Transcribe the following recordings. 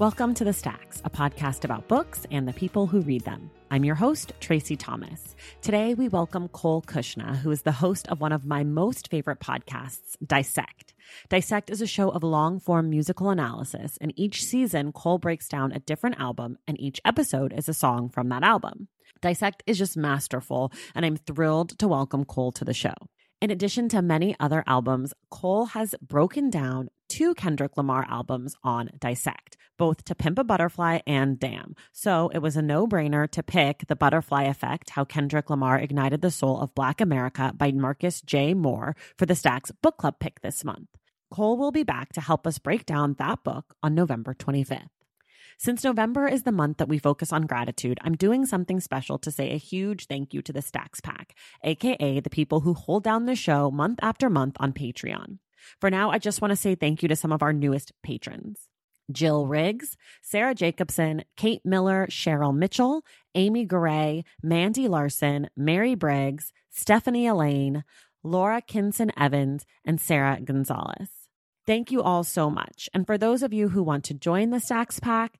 Welcome to The Stacks, a podcast about books and the people who read them. I'm your host, Tracy Thomas. Today, we welcome Cole Cuchna, who is the host of one of my most favorite podcasts, Dissect. Dissect is a show of long form musical analysis, and each season, Cole breaks down a different album, and each episode is a song from that album. Dissect is just masterful, and I'm thrilled to welcome Cole to the show. In addition to many other albums, Cole has broken down two Kendrick Lamar albums on Dissect, both To Pimp a Butterfly and Damn. So it was a no brainer to pick The Butterfly Effect How Kendrick Lamar Ignited the Soul of Black America by Marcus J. Moore for the Stacks Book Club pick this month. Cole will be back to help us break down that book on November 25th. Since November is the month that we focus on gratitude, I'm doing something special to say a huge thank you to the Stacks Pack, aka the people who hold down the show month after month on Patreon. For now, I just want to say thank you to some of our newest patrons. Jill Riggs, Sarah Jacobson, Kate Miller, Cheryl Mitchell, Amy Garay, Mandy Larson, Mary Briggs, Stephanie Elaine, Laura Kinson Evans, and Sarah Gonzalez. Thank you all so much. And for those of you who want to join the Stacks Pack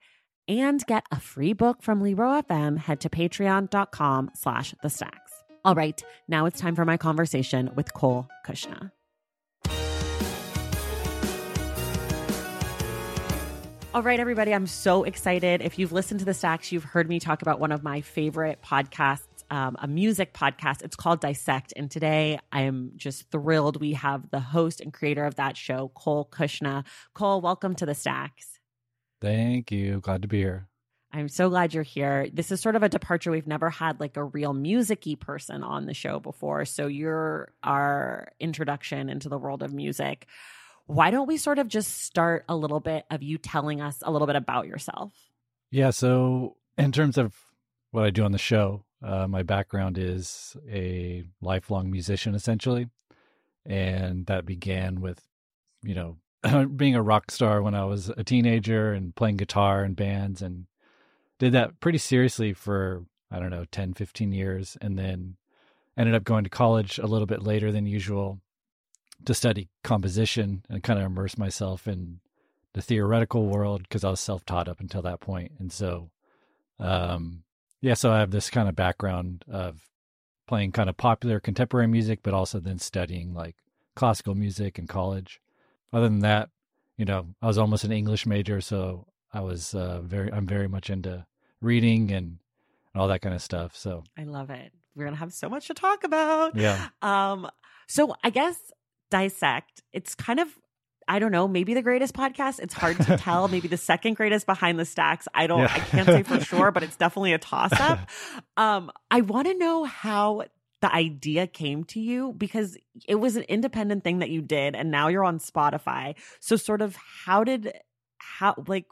and get a free book from Libro FM, head to patreon.com slash the stacks. All right, now it's time for my conversation with Cole Cuchna. All right, everybody, I'm so excited. If you've listened to the stacks, you've heard me talk about one of my favorite podcasts, um, a music podcast. It's called Dissect. And today I am just thrilled. We have the host and creator of that show, Cole Cuchna. Cole, welcome to the stacks. Thank you. Glad to be here. I'm so glad you're here. This is sort of a departure. We've never had like a real musicy person on the show before. So you're our introduction into the world of music why don't we sort of just start a little bit of you telling us a little bit about yourself? Yeah. So, in terms of what I do on the show, uh, my background is a lifelong musician, essentially. And that began with, you know, being a rock star when I was a teenager and playing guitar in bands and did that pretty seriously for, I don't know, 10, 15 years. And then ended up going to college a little bit later than usual to study composition and kind of immerse myself in the theoretical world because I was self taught up until that point. And so, um, yeah, so I have this kind of background of playing kind of popular contemporary music, but also then studying like classical music in college. Other than that, you know, I was almost an English major, so I was uh, very, I'm very much into reading and, and all that kind of stuff. So I love it. We're gonna have so much to talk about. Yeah. Um. So I guess dissect. It's kind of I don't know, maybe the greatest podcast. It's hard to tell. maybe the second greatest behind the stacks. I don't yeah. I can't say for sure, but it's definitely a toss up. Um, I want to know how the idea came to you because it was an independent thing that you did and now you're on Spotify. So sort of how did how like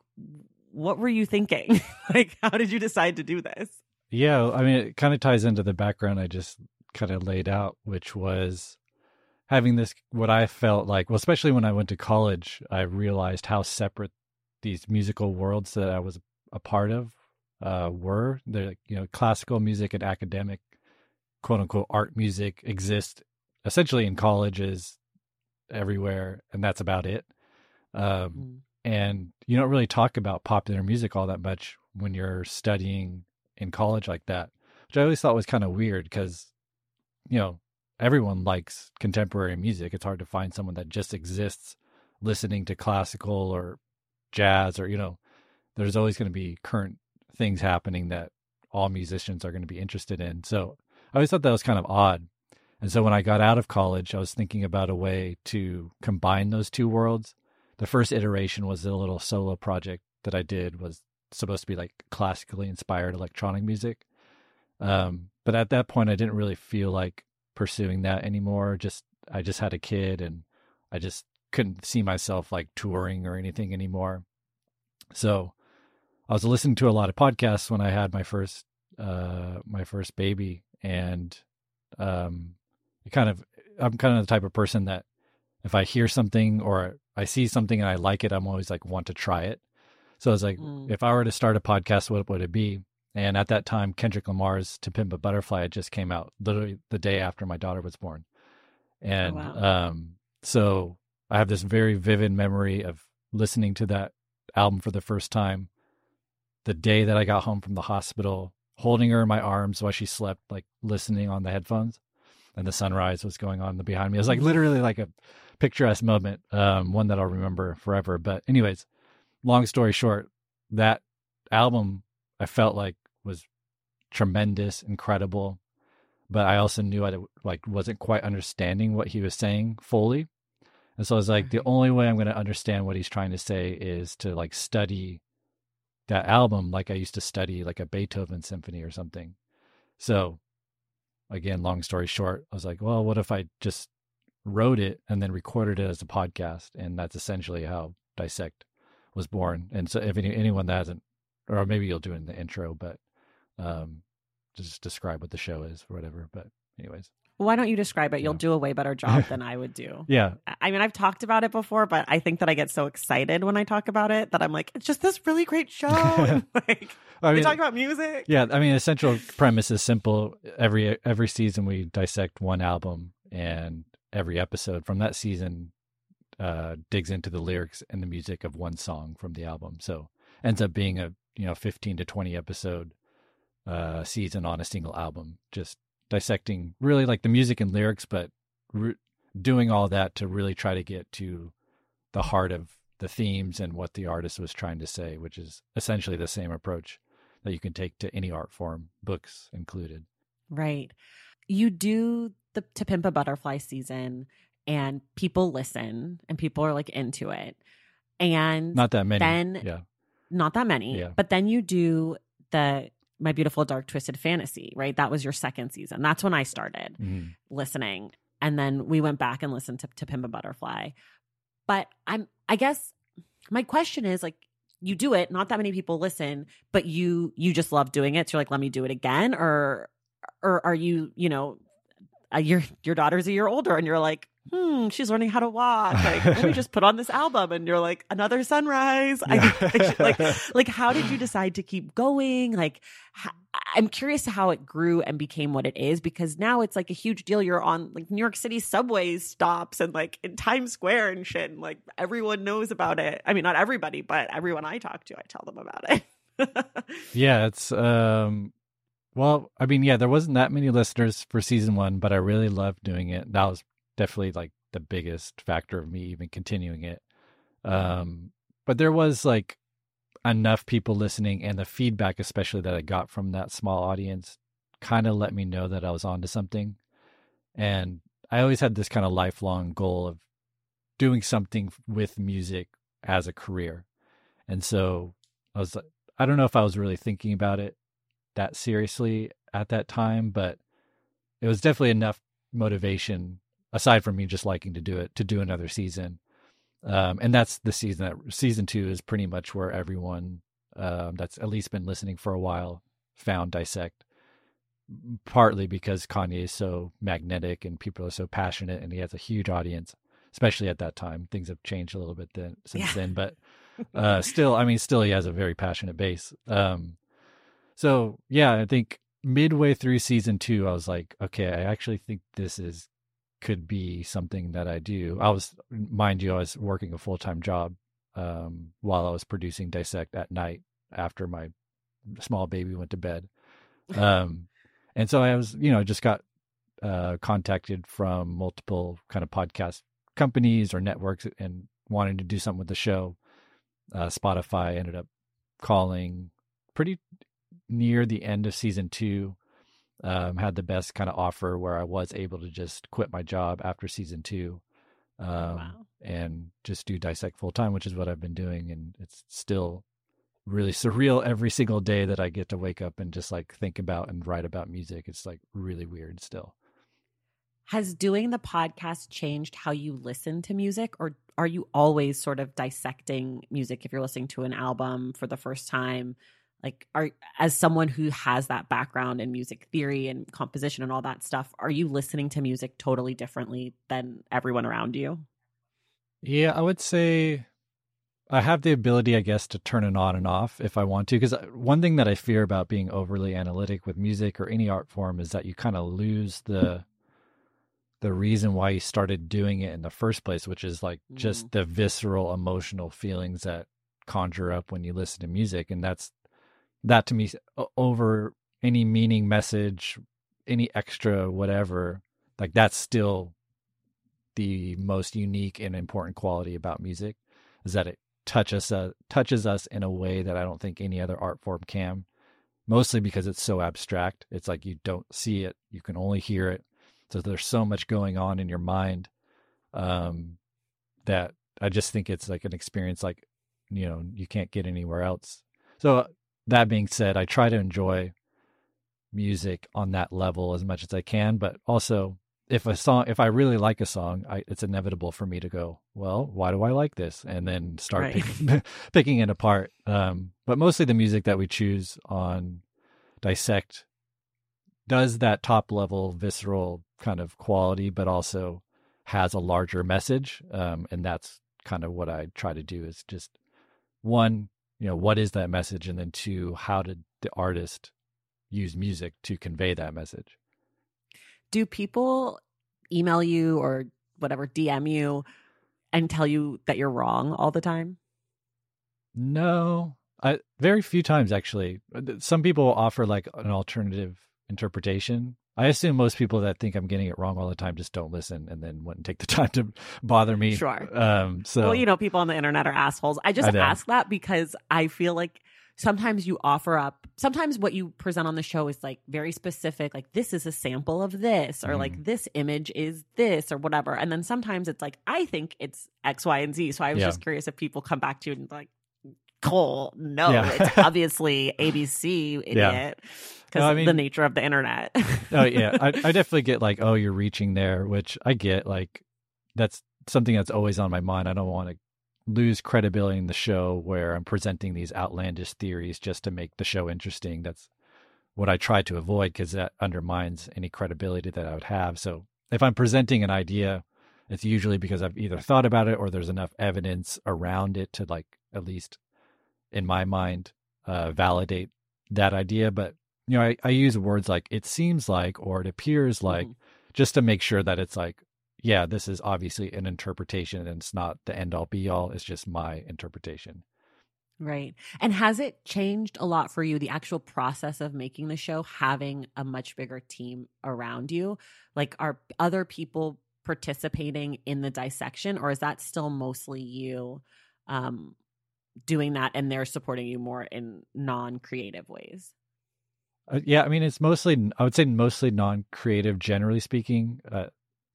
what were you thinking? like how did you decide to do this? Yeah, I mean it kind of ties into the background I just kind of laid out, which was having this what I felt like, well, especially when I went to college, I realized how separate these musical worlds that I was a part of uh, were. The you know classical music and academic quote unquote art music exist essentially in colleges everywhere, and that's about it. Um, mm. and you don't really talk about popular music all that much when you're studying in college like that, which I always thought was kind of weird because, you know, everyone likes contemporary music. It's hard to find someone that just exists listening to classical or jazz or, you know, there's always going to be current things happening that all musicians are going to be interested in. So I always thought that was kind of odd. And so when I got out of college, I was thinking about a way to combine those two worlds. The first iteration was a little solo project that I did was supposed to be like classically inspired electronic music. Um, but at that point, I didn't really feel like pursuing that anymore. Just I just had a kid, and I just couldn't see myself like touring or anything anymore. So I was listening to a lot of podcasts when I had my first uh, my first baby, and um, it kind of I'm kind of the type of person that if I hear something or I see something and I like it, I'm always like want to try it. So I was like, mm. if I were to start a podcast, what would it be? And at that time, Kendrick Lamar's "To Pimp a Butterfly" had just came out, literally the day after my daughter was born, oh, and oh, wow. um, so I have this very vivid memory of listening to that album for the first time. The day that I got home from the hospital, holding her in my arms while she slept, like listening on the headphones, and the sunrise was going on behind me. It was like literally like a picturesque moment, um, one that I'll remember forever. But anyways, long story short, that album I felt like was tremendous, incredible, but I also knew I like wasn't quite understanding what he was saying fully. And so I was like, the mm-hmm. only way I'm going to understand what he's trying to say is to like study that album like I used to study like a Beethoven symphony or something. So again, long story short, I was like, well, what if I just wrote it and then recorded it as a podcast? And that's essentially how Dissect was born. And so, if any, anyone that hasn't, or maybe you'll do it in the intro, but um, just describe what the show is or whatever. But, anyways. Why don't you describe it? You'll yeah. do a way better job than I would do. yeah. I mean, I've talked about it before, but I think that I get so excited when I talk about it that I'm like, it's just this really great show. like, I mean, we talk about music. Yeah, I mean, the central premise is simple. Every every season, we dissect one album, and every episode from that season uh, digs into the lyrics and the music of one song from the album. So ends up being a you know 15 to 20 episode uh, season on a single album, just dissecting really like the music and lyrics, but re- doing all that to really try to get to the heart of the themes and what the artist was trying to say, which is essentially the same approach that you can take to any art form, books included. Right. You do the To Pimp a Butterfly season and people listen and people are like into it. And not that many. Then yeah. Not that many. Yeah. But then you do the My Beautiful Dark Twisted Fantasy, right? That was your second season. That's when I started mm-hmm. listening. And then we went back and listened to, to Pimp a Butterfly. But I'm I guess my question is like you do it, not that many people listen, but you you just love doing it. So you're like, let me do it again, or or are you, you know, uh, your your daughter's a year older, and you're like, hmm, she's learning how to walk. Like, let me just put on this album, and you're like, another sunrise. Yeah. I, like, like, how did you decide to keep going? Like, I'm curious how it grew and became what it is because now it's like a huge deal. You're on like New York City subway stops and like in Times Square and shit. And like everyone knows about it. I mean, not everybody, but everyone I talk to, I tell them about it. yeah, it's um well, I mean, yeah, there wasn't that many listeners for season one, but I really loved doing it. That was definitely like the biggest factor of me even continuing it. Um, but there was like enough people listening, and the feedback, especially that I got from that small audience, kind of let me know that I was onto something. And I always had this kind of lifelong goal of doing something with music as a career. And so I was like, I don't know if I was really thinking about it that seriously at that time, but it was definitely enough motivation aside from me just liking to do it to do another season. Um, and that's the season that season two is pretty much where everyone um, that's at least been listening for a while found dissect partly because Kanye is so magnetic and people are so passionate and he has a huge audience, especially at that time. Things have changed a little bit then since yeah. then, but uh, still, I mean, still he has a very passionate base. Um, so yeah, I think midway through season two, I was like, okay, I actually think this is could be something that I do. I was, mind you, I was working a full time job um, while I was producing Dissect at night after my small baby went to bed. Um, and so I was, you know, just got uh, contacted from multiple kind of podcast companies or networks and wanting to do something with the show. Uh, Spotify ended up calling pretty near the end of season two. Um, had the best kind of offer where I was able to just quit my job after season two um, wow. and just do dissect full time, which is what I've been doing. And it's still really surreal every single day that I get to wake up and just like think about and write about music. It's like really weird still. Has doing the podcast changed how you listen to music, or are you always sort of dissecting music if you're listening to an album for the first time? Like, are as someone who has that background in music theory and composition and all that stuff, are you listening to music totally differently than everyone around you? Yeah, I would say I have the ability, I guess, to turn it on and off if I want to. Because uh, one thing that I fear about being overly analytic with music or any art form is that you kind of lose the the reason why you started doing it in the first place, which is like mm. just the visceral emotional feelings that conjure up when you listen to music, and that's that to me over any meaning, message, any extra whatever. Like that's still the most unique and important quality about music is that it touches us uh, touches us in a way that I don't think any other art form can. Mostly because it's so abstract. It's like you don't see it, you can only hear it. So there's so much going on in your mind um, that I just think it's like an experience like you know you can't get anywhere else. So that being said, I try to enjoy music on that level as much as I can, but also if a song if i really like a song I, it's inevitable for me to go well why do i like this and then start right. picking, picking it apart um, but mostly the music that we choose on dissect does that top level visceral kind of quality but also has a larger message um, and that's kind of what i try to do is just one you know what is that message and then two how did the artist use music to convey that message do people email you or whatever DM you and tell you that you're wrong all the time? No, I very few times actually. Uh, some people offer like an alternative interpretation. I assume most people that think I'm getting it wrong all the time just don't listen and then wouldn't take the time to bother me. Sure. Um, so well, you know, people on the internet are assholes. I just I ask that because I feel like sometimes you offer up sometimes what you present on the show is like very specific like this is a sample of this or mm. like this image is this or whatever and then sometimes it's like i think it's x y and z so i was yeah. just curious if people come back to you and like cole no yeah. it's obviously abc idiot because no, I mean, the nature of the internet oh yeah I, I definitely get like oh you're reaching there which i get like that's something that's always on my mind i don't want to lose credibility in the show where I'm presenting these outlandish theories just to make the show interesting. That's what I try to avoid because that undermines any credibility that I would have. So if I'm presenting an idea, it's usually because I've either thought about it or there's enough evidence around it to like at least in my mind uh, validate that idea. But you know, I, I use words like it seems like or it appears like mm-hmm. just to make sure that it's like yeah, this is obviously an interpretation and it's not the end all be all. It's just my interpretation. Right. And has it changed a lot for you, the actual process of making the show, having a much bigger team around you? Like, are other people participating in the dissection, or is that still mostly you um, doing that and they're supporting you more in non creative ways? Uh, yeah, I mean, it's mostly, I would say mostly non creative, generally speaking. Uh,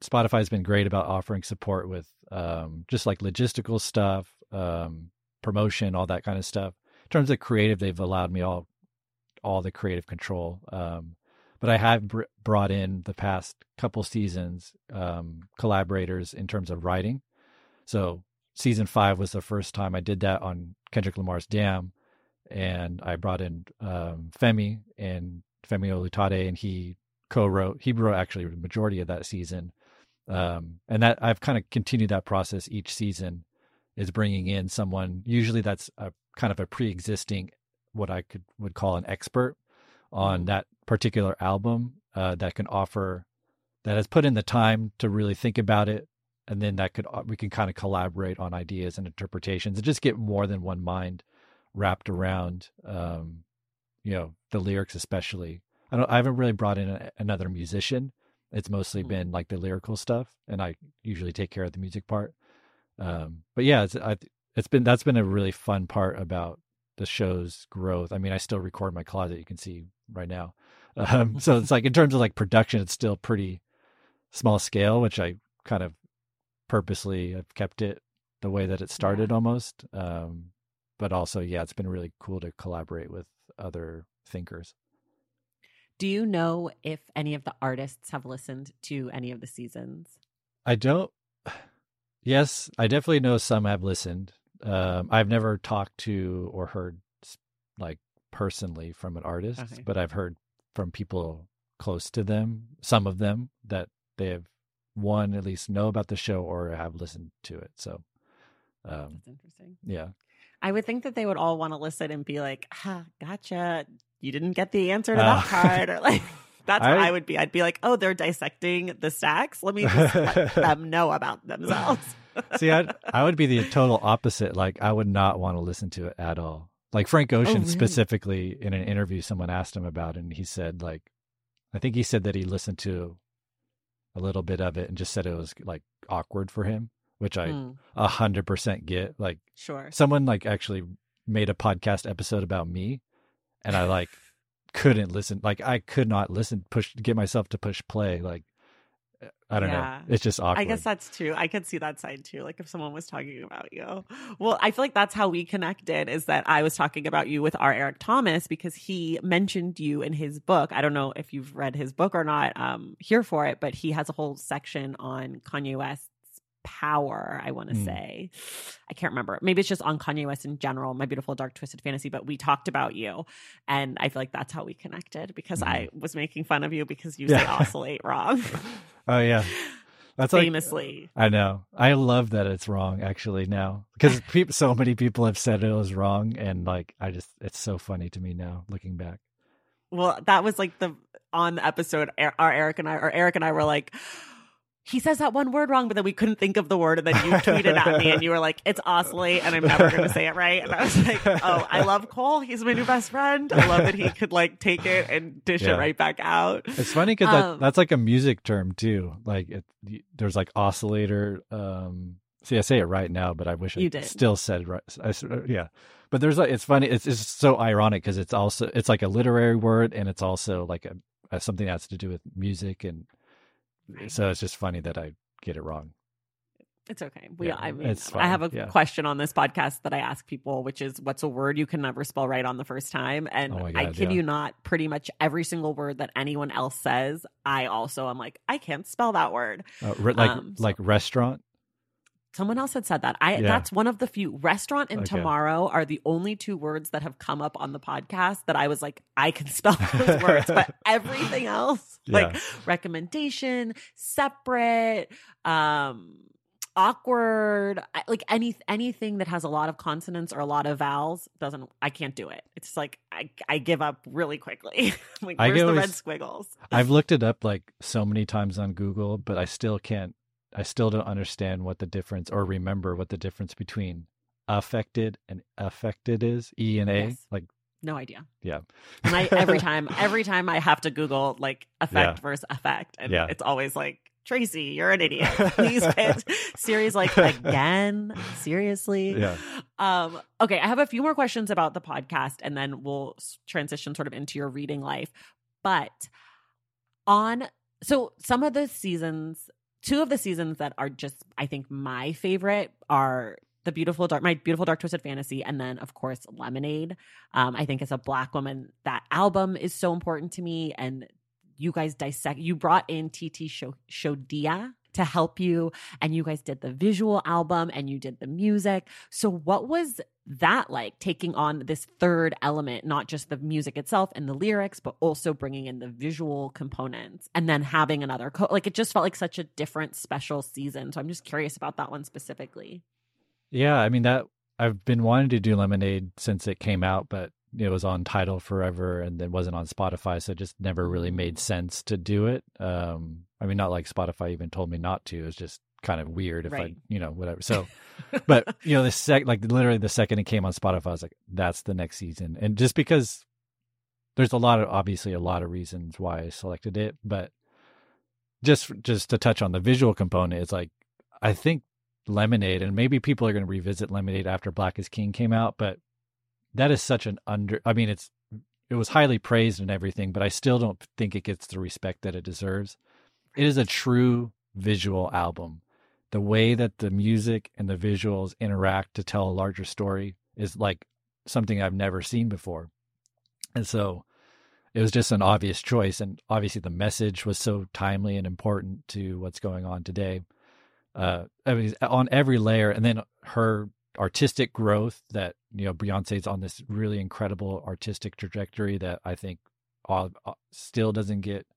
Spotify has been great about offering support with um, just like logistical stuff, um, promotion, all that kind of stuff. In terms of creative, they've allowed me all all the creative control. Um, but I have br- brought in the past couple seasons um, collaborators in terms of writing. So season five was the first time I did that on Kendrick Lamar's Damn, and I brought in um, Femi and Femi Olutade, and he co-wrote. He wrote actually the majority of that season um, and that I've kind of continued that process each season is bringing in someone usually that's a kind of a pre-existing what I could would call an expert on mm-hmm. that particular album uh, that can offer that has put in the time to really think about it and then that could uh, we can kind of collaborate on ideas and interpretations and just get more than one mind wrapped around um, you know the lyrics especially. I don't I haven't really brought in a, another musician. It's mostly mm-hmm. been like the lyrical stuff and I usually take care of the music part. Um, but yeah it's I, it's been that's been a really fun part about the show's growth. I mean I still record my closet you can see right now. Um, so it's like in terms of like production it's still pretty small scale which I kind of purposely I've kept it the way that it started yeah. almost. Um, but also, yeah, it's been really cool to collaborate with other thinkers. Do you know if any of the artists have listened to any of the seasons? I don't. Yes, I definitely know some have listened. Um, I've never talked to or heard like personally from an artist, okay. but I've heard from people close to them, some of them that they have one at least know about the show or have listened to it. So um, that's interesting. Yeah. I would think that they would all want to listen and be like, ah, gotcha. You didn't get the answer to that uh, card. Or like, that's I, I would be. I'd be like, oh, they're dissecting the stacks. Let me just let them know about themselves. See, I'd, I would be the total opposite. Like, I would not want to listen to it at all. Like Frank oh, Ocean oh, really? specifically in an interview, someone asked him about it, and he said, like, I think he said that he listened to a little bit of it and just said it was like awkward for him, which I hmm. hundred percent get. Like, sure, someone like actually made a podcast episode about me, and I like couldn't listen. Like, I could not listen. Push get myself to push play. Like, I don't yeah. know. It's just awkward. I guess that's true. I could see that side too. Like if someone was talking about you. Well, I feel like that's how we connected is that I was talking about you with our Eric Thomas because he mentioned you in his book. I don't know if you've read his book or not, um, here for it, but he has a whole section on Kanye West power, I want to mm. say. I can't remember. Maybe it's just on Kanye West in general, My Beautiful Dark Twisted Fantasy, but we talked about you. And I feel like that's how we connected because mm. I was making fun of you because you yeah. say oscillate wrong. oh, yeah. That's famously. Like, I know. I love that it's wrong actually now because pe- so many people have said it was wrong, and like I just it's so funny to me now looking back. Well, that was like the on the episode. Our Eric and I, or Eric and I were like, he says that one word wrong, but then we couldn't think of the word. And then you tweeted at me and you were like, it's oscillate. And I'm never going to say it right. And I was like, oh, I love Cole. He's my new best friend. I love that he could like take it and dish yeah. it right back out. It's funny because um, that, that's like a music term too. Like it, there's like oscillator. Um, see, I say it right now, but I wish I still said right. I, yeah. But there's like, it's funny. It's, it's so ironic because it's also, it's like a literary word and it's also like a, a something that has to do with music and so it's just funny that I get it wrong. It's okay. We, yeah, I mean, I have a yeah. question on this podcast that I ask people, which is, "What's a word you can never spell right on the first time?" And oh God, I kid yeah. you not, pretty much every single word that anyone else says, I also am like, I can't spell that word. Uh, re- like um, so. like restaurant. Someone else had said that. I yeah. that's one of the few restaurant and okay. tomorrow are the only two words that have come up on the podcast that I was like, I can spell those words, but everything else, yeah. like recommendation, separate, um, awkward, like any anything that has a lot of consonants or a lot of vowels doesn't. I can't do it. It's like I I give up really quickly. like where's the red squiggles? I've looked it up like so many times on Google, but I still can't I still don't understand what the difference or remember what the difference between affected and affected is. E and A. Yes. Like no idea. Yeah. and I every time every time I have to Google like effect yeah. versus effect. And yeah. it's always like, Tracy, you're an idiot. Please pitch. Series like again. Seriously. Yeah. Um, okay, I have a few more questions about the podcast and then we'll transition sort of into your reading life. But on so some of the seasons two of the seasons that are just I think my favorite are the beautiful dark my beautiful dark twisted fantasy and then of course lemonade. Um i think as a black woman that album is so important to me and you guys dissect you brought in tt Shodia to help you and you guys did the visual album and you did the music. So what was that like taking on this third element, not just the music itself and the lyrics, but also bringing in the visual components and then having another co- like it just felt like such a different special season. So I'm just curious about that one specifically. Yeah, I mean that I've been wanting to do Lemonade since it came out, but it was on Tidal forever and then wasn't on Spotify, so it just never really made sense to do it. Um, I mean, not like Spotify even told me not to. It's just kind of weird if Right. I, you know, whatever. So, but you know, the sec, like literally the second it came on Spotify, I was like, that's the next season. And just because there's a lot of, obviously a lot of reasons why I selected it, but just, just to touch on the visual component, it's like, I think Lemonade, and maybe people are going to revisit Lemonade after Black is King came out, but that is such an under, I mean, it's, it was highly praised and everything, but I still don't think it gets the respect that it deserves. It is a true visual album. The way that the music and the visuals interact to tell a larger story is like something I've never seen before. And so it was just an obvious choice. And obviously, the message was so timely and important to what's going on today. Uh, I mean, on every layer, and then her artistic growth that you know Beyonce's on this really incredible artistic trajectory that I think uh, still doesn't get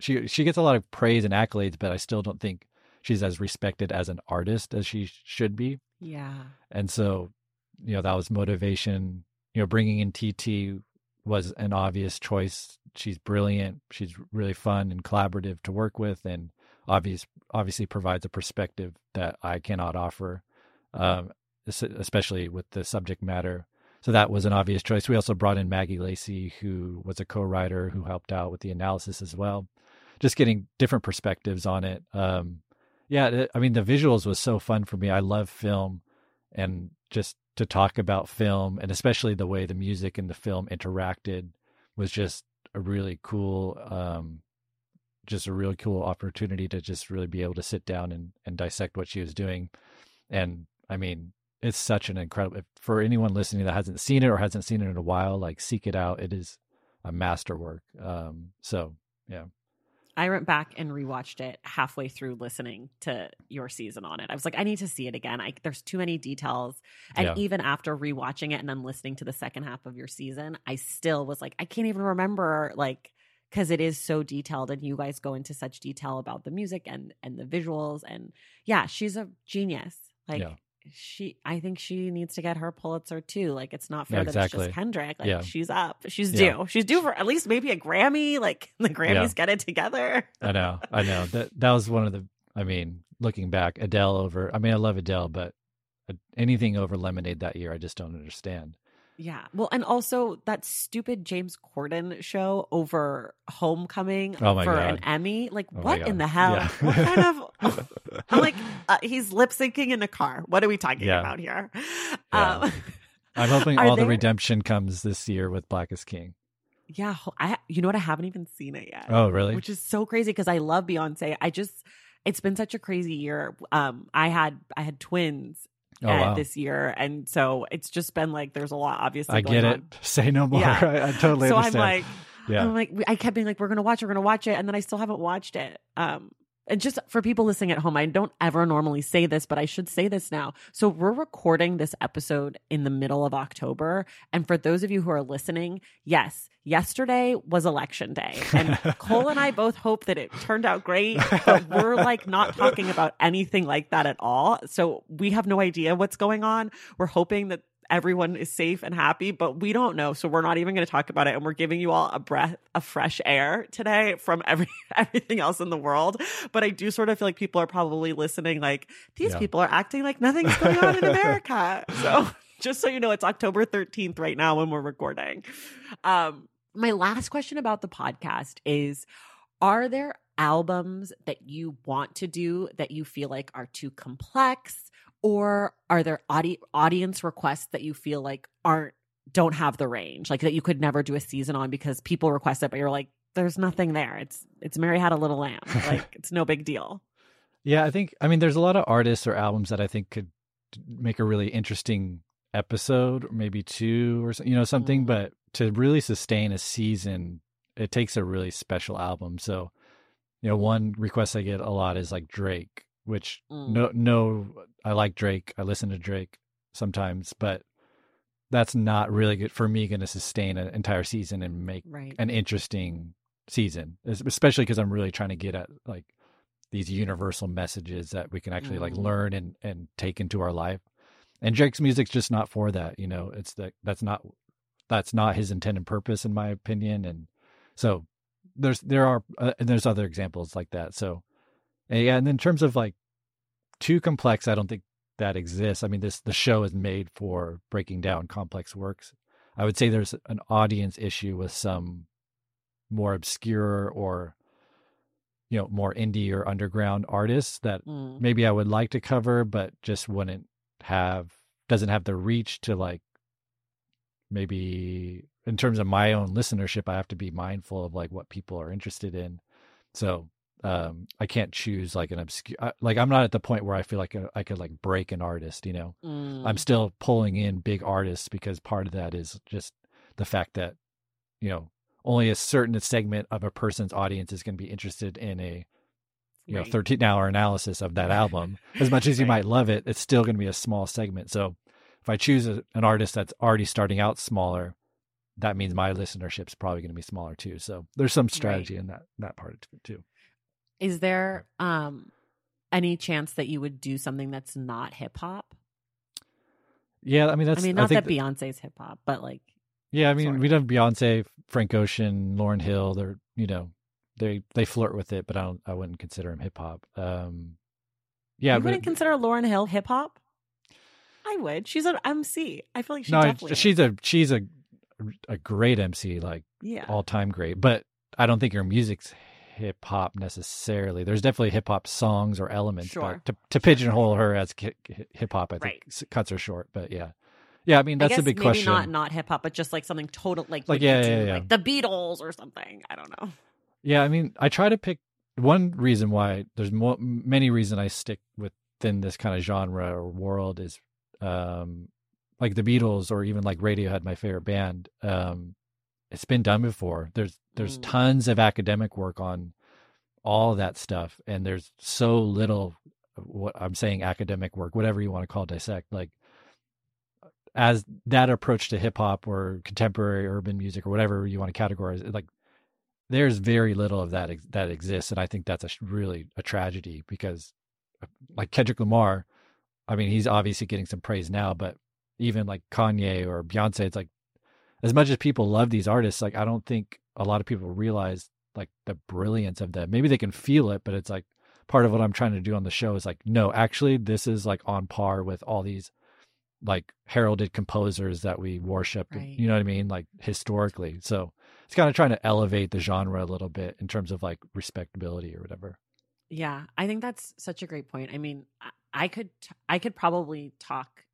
she she gets a lot of praise and accolades but I still don't think she's as respected as an artist as she should be Yeah. and so you know that was motivation you know bringing in TT was an obvious choice she's brilliant she's really fun and collaborative to work with and obvious obviously provides a perspective that I cannot offer um, especially with the subject matter. So that was an obvious choice. We also brought in Maggie Lacey, who was a co-writer who helped out with the analysis as well. Just getting different perspectives on it. Um, yeah, I mean the visuals was so fun for me. I love film, and just to talk about film, and especially the way the music and the film interacted, was just a really cool, um, just a really cool opportunity to just really be able to sit down and and dissect what she was doing. And I mean, it's such an incredible for anyone listening that hasn't seen it or hasn't seen it in a while like seek it out it is a masterwork um so yeah I went back and rewatched it halfway through listening to your season on it. I was like, I need to see it again. I, there's too many details. And Yeah. even after rewatching it and then listening to the second half of your season, I still was like, I can't even remember, like, because it is so detailed and you guys go into such detail about the music and and the visuals. And yeah, she's a genius. Like, Yeah. She, I think she needs to get her Pulitzer too. Like, it's not fair Yeah, that it's just Kendrick. Like, Yeah. she's up. She's Yeah. due. She's due for at least maybe a Grammy. Like, the Grammys get it together. i know i know that that was one of the i mean looking back adele over i mean i love adele but uh, anything over lemonade that year i just don't understand Yeah. Well, and also that stupid James Corden show over Homecoming Oh for God. an Emmy. Like, Oh what in the hell? Yeah. What kind of. I'm like, uh, he's lip syncing in a car. What are we talking Yeah. about here? Yeah. Um, i'm hoping all the redemption comes this year with black is king yeah. I, you know what? I haven't even seen it yet. oh really Which is so crazy because I love Beyonce. I just, it's been such a crazy year. Um, I had, I had twins. Oh uh, wow This year, and so it's just been like there's a lot. Obviously, i get it on. say no more Yeah. I, I totally so understand I'm like, yeah I'm like, I kept being like, we're gonna watch we're gonna watch it, and then I still haven't watched it. Um, and just for people listening at home, I don't ever normally say this, but I should say this now. So we're recording this episode in the middle of October, and for those of you who are listening, yes, yesterday was election day, and Cole and I both hope that it turned out great, but we're like not talking about anything like that at all. So we have no idea what's going on. We're hoping that everyone is safe and happy, but we don't know. So we're not even going to talk about it. And we're giving you all a breath of fresh air today from every everything else in the world. But I do sort of feel like people are probably listening like these Yeah. people are acting like nothing's going on in America. So just so you know, it's October 13th right now when we're recording. Um, my last question about the podcast is Are there albums that you want to do that you feel like are too complex? Or are there audi- audience requests that you feel like aren't, don't have the range, like that you could never do a season on because people request it, but you're like, there's nothing there. It's, it's Mary Had a Little Lamb. Like, it's no big deal. Yeah, I think I mean there's a lot of artists or albums that I think could make a really interesting episode, or maybe two or you know something. Mm. But to really sustain a season, it takes a really special album. So, you know, one request I get a lot is like Drake, which Mm. no no I like Drake. I listen to Drake sometimes, but that's not really good for me. Going to sustain an entire season and make Right. an interesting season, especially because I'm really trying to get at like these universal messages that we can actually like Mhm. learn and and take into our life. And Drake's music's just not for that, you know. It's that that's not that's not his intended purpose, in my opinion. And so there's there are uh, and there's other examples like that. So and yeah, and in terms of like too complex, I don't think that exists. I mean, this the show is made for breaking down complex works. I would say there's an audience issue with some more obscure or you know more indie or underground artists that mm. maybe I would like to cover, but just wouldn't have doesn't have the reach to like maybe in terms of my own listenership, I have to be mindful of like what people are interested in. So um, I can't choose like an obscure, like I'm not at the point where I feel like I could like break an artist, you know, mm. I'm still pulling in big artists because part of that is just the fact that, you know, only a certain segment of a person's audience is going to be interested in a, you right. know, 13 hour analysis of that album. As much as you right. might love it, it's still going to be a small segment. So if I choose a, an artist that's already starting out smaller, that means my listenership's probably going to be smaller too. So there's some strategy right. in that that part too. Is there um any chance that you would do something that's not hip hop? Yeah, I mean that's. I mean, not I that, Beyonce's hip hop, but like. Yeah, I mean, we have Beyonce, Frank Ocean, Lauryn Hill. They're you know, they they flirt with it, but I don't. I wouldn't consider them hip hop. Um, yeah, you but, wouldn't consider Lauryn Hill hip hop. I would. She's an MC. I feel like she no, she's a she's a a great MC, like yeah, all time great. But I don't think her music's hip hop necessarily. There's definitely hip hop songs or elements, sure. but to, to pigeonhole her as hip hop, I think right. cuts her short. But yeah, yeah. I mean, that's I a big maybe question. Not not hip hop, but just like something total like like yeah, yeah, yeah, like the Beatles or something. I don't know. Yeah, I mean, I try to pick one reason why there's more, many reasons I stick within this kind of genre or world is um, like the Beatles or even like Radiohead, my favorite band. Um, it's been done before. There's there's mm. tons of academic work on all that stuff, and there's so little what I'm saying academic work, whatever you want to call dissect. Like as that approach to hip hop or contemporary urban music or whatever you want to categorize like there's very little of that that exists, and I think that's a really a tragedy because uh, like Kendrick Lamar, I mean, he's obviously getting some praise now, but even like Kanye or Beyonce, it's like as much as people love these artists, like I don't think a lot of people realize like the brilliance of them. Maybe they can feel it, but it's like part of what I'm trying to do on the show is like, no, actually, this is like on par with all these like heralded composers that we worship. Right. You know what I mean? Like historically. So it's kind of trying to elevate the genre a little bit in terms of like respectability or whatever. Yeah, I think that's such a great point. I mean, I could I could probably talk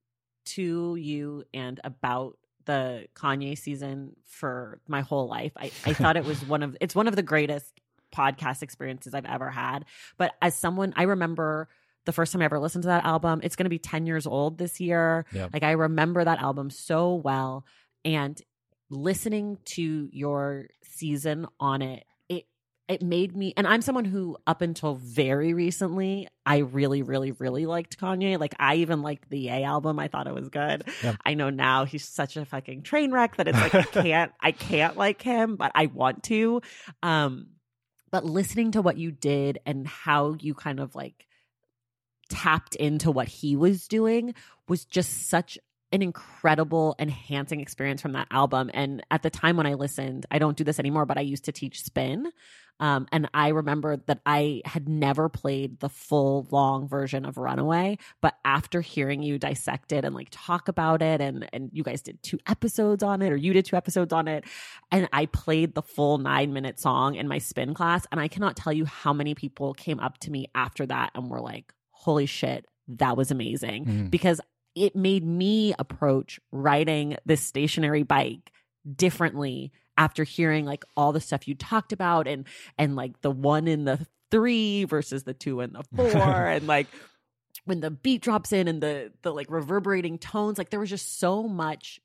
to you and about the Kanye season for my whole life. I, I thought it was one of it's one of the greatest podcast experiences I've ever had. But as someone I remember the first time I ever listened to that album, it's gonna be 10 years old this year. Yeah. Like I remember that album so well. And listening to your season on it it made me and i'm someone who up until very recently i really really really liked kanye like i even liked the a album i thought it was good yeah. i know now he's such a fucking train wreck that it's like i can't i can't like him but i want to um but listening to what you did and how you kind of like tapped into what he was doing was just such an incredible enhancing experience from that album. And at the time when I listened, I don't do this anymore, but I used to teach spin. Um, and I remember that I had never played the full long version of Runaway, but after hearing you dissect it and like talk about it, and and you guys did two episodes on it, or you did two episodes on it, and I played the full nine minute song in my spin class, and I cannot tell you how many people came up to me after that and were like, "Holy shit, that was amazing!" Mm. Because it made me approach riding this stationary bike differently after hearing like all the stuff you talked about and and like the one in the three versus the two and the four and like when the beat drops in and the the like reverberating tones like there was just so much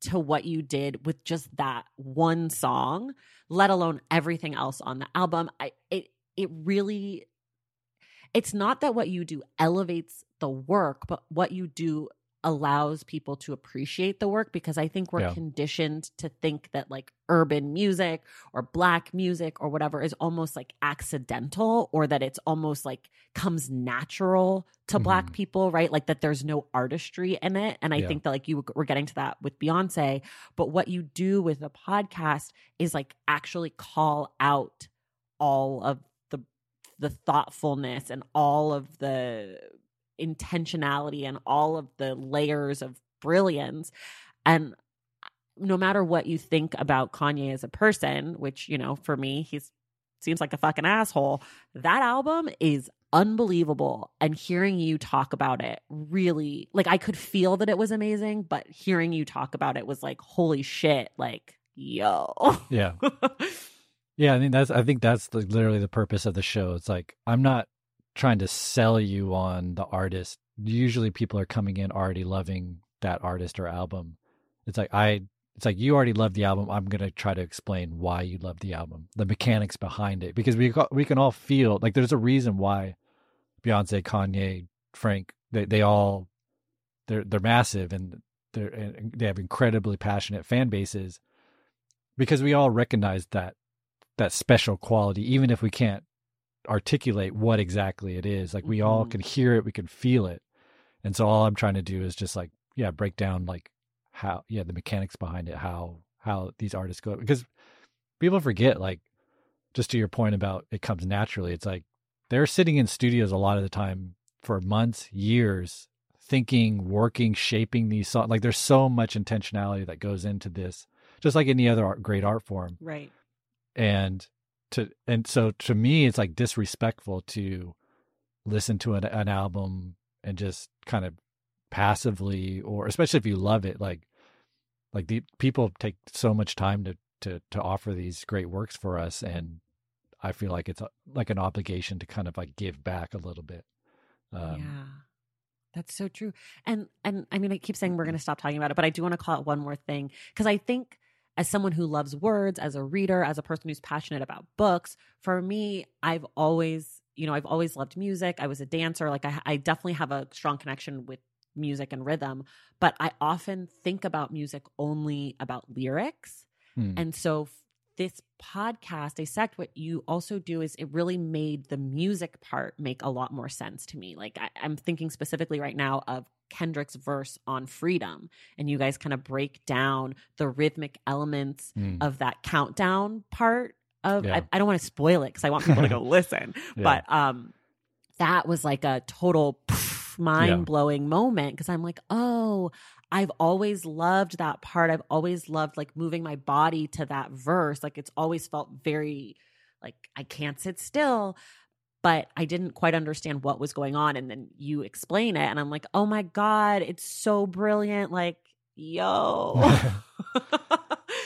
to what you did with just that one song let alone everything else on the album. I it it really it's not that what you do elevates the work but what you do allows people to appreciate the work because I think we're yeah. conditioned to think that like urban music or black music or whatever is almost like accidental or that it's almost like comes natural to mm-hmm. black people, right? Like that there's no artistry in it. And I yeah. think that like you were getting to that with Beyonce, but what you do with the podcast is like actually call out all of the the thoughtfulness and all of the intentionality and all of the layers of brilliance. And uh, no matter what you think about Kanye as a person, which, you know, for me, he's seems like a fucking asshole. That album is unbelievable. And hearing you talk about it really, like, I could feel that it was amazing, but hearing you talk about it was like, holy shit, like, yo. Yeah. yeah. I mean, that's, I think that's the, literally the purpose of the show. It's like, I'm not trying to sell you on the artist. Usually people are coming in already loving that artist or album. It's like, I it's like you already love the album. I'm going to try to explain why you love the album, the mechanics behind it, because we we can all feel like there's a reason why Beyonce, Kanye, Frank, they they all they're they're massive and they're and they have incredibly passionate fan bases because we all recognize that that special quality, even if we can't articulate what exactly it is. Like we mm-hmm. all can hear it, we can feel it, and so all I'm trying to do is just like yeah, break down like how yeah the mechanics behind it how how these artists go because people forget like just to your point about it comes naturally it's like they're sitting in studios a lot of the time for months years thinking working shaping these songs like there's so much intentionality that goes into this just like any other art, great art form right and to and so to me it's like disrespectful to listen to an, an album and just kind of passively or especially if you love it like like the people take so much time to to to offer these great works for us and i feel like it's a, like an obligation to kind of like give back a little bit um, yeah. That's so true and and i mean i keep saying we're going to stop talking about it but i do want to call it one more thing because i think as someone who loves words as a reader as a person who's passionate about books for me i've always you know i've always loved music i was a dancer like i, I definitely have a strong connection with music and rhythm, but I often think about music only about lyrics. Hmm. And so this podcast, Dissect, what you also do is it really made the music part make a lot more sense to me. Like I, I'm thinking specifically right now of Kendrick's verse on freedom, and you guys kind of break down the rhythmic elements mm. of that countdown part of. Yeah. I, I, don't want to spoil it because I want people to go listen, yeah. but um, that was like a total. Mind blowing yeah. moment because I'm like, oh, I've always loved that part. I've always loved like moving my body to that verse. Like it's always felt very like I can't sit still. But I didn't quite understand what was going on. And then you explain it, and I'm like, oh my God, it's so brilliant. Like, yo.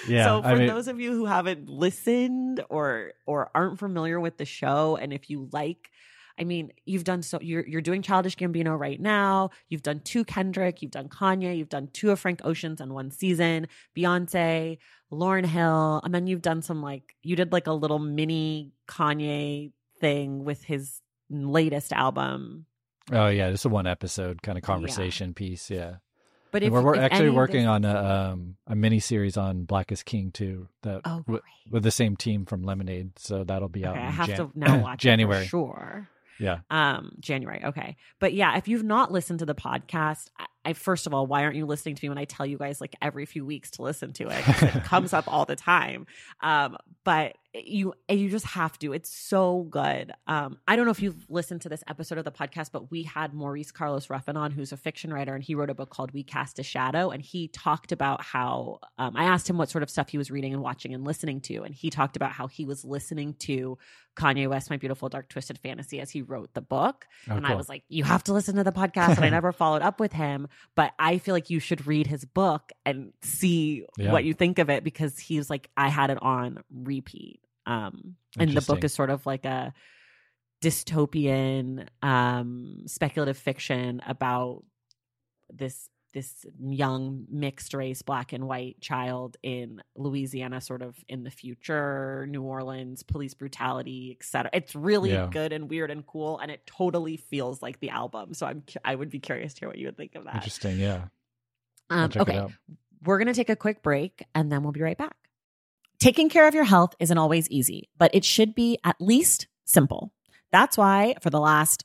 yeah. So for I mean, those of you who haven't listened or or aren't familiar with the show, and if you like I mean, you've done so you're you're doing Childish Gambino right now. You've done two Kendrick, you've done Kanye, you've done two of Frank Ocean's in one season, Beyonce, Lauryn Hill, and then you've done some like you did like a little mini Kanye thing with his latest album. Oh yeah, just a one episode kind of conversation yeah. piece, yeah. But if, we're, we're if actually working on a um, a mini series on Black is King too. That oh, w- with the same team from Lemonade, so that'll be okay, out. I have Jan- to now watch January. sure. Yeah. Um, January. Okay. But yeah, if you've not listened to the podcast, I, I, first of all, why aren't you listening to me when I tell you guys like every few weeks to listen to it? it comes up all the time. Um, but you you just have to. It's so good. Um, I don't know if you've listened to this episode of the podcast, but we had Maurice Carlos Ruffin on, who's a fiction writer, and he wrote a book called We Cast a Shadow, and he talked about how um, I asked him what sort of stuff he was reading and watching and listening to, and he talked about how he was listening to Kanye West, My Beautiful Dark Twisted Fantasy, as he wrote the book, oh, and cool. I was like, you have to listen to the podcast, and I never followed up with him, but I feel like you should read his book and see yeah. what you think of it because he's like, I had it on repeat. Um, and the book is sort of like a dystopian um, speculative fiction about this this young mixed race black and white child in Louisiana sort of in the future New Orleans police brutality etc it's really yeah. good and weird and cool and it totally feels like the album so I'm I would be curious to hear what you would think of that. Interesting yeah. Um, okay we're going to take a quick break and then we'll be right back. Taking care of your health isn't always easy, but it should be at least simple. That's why for the last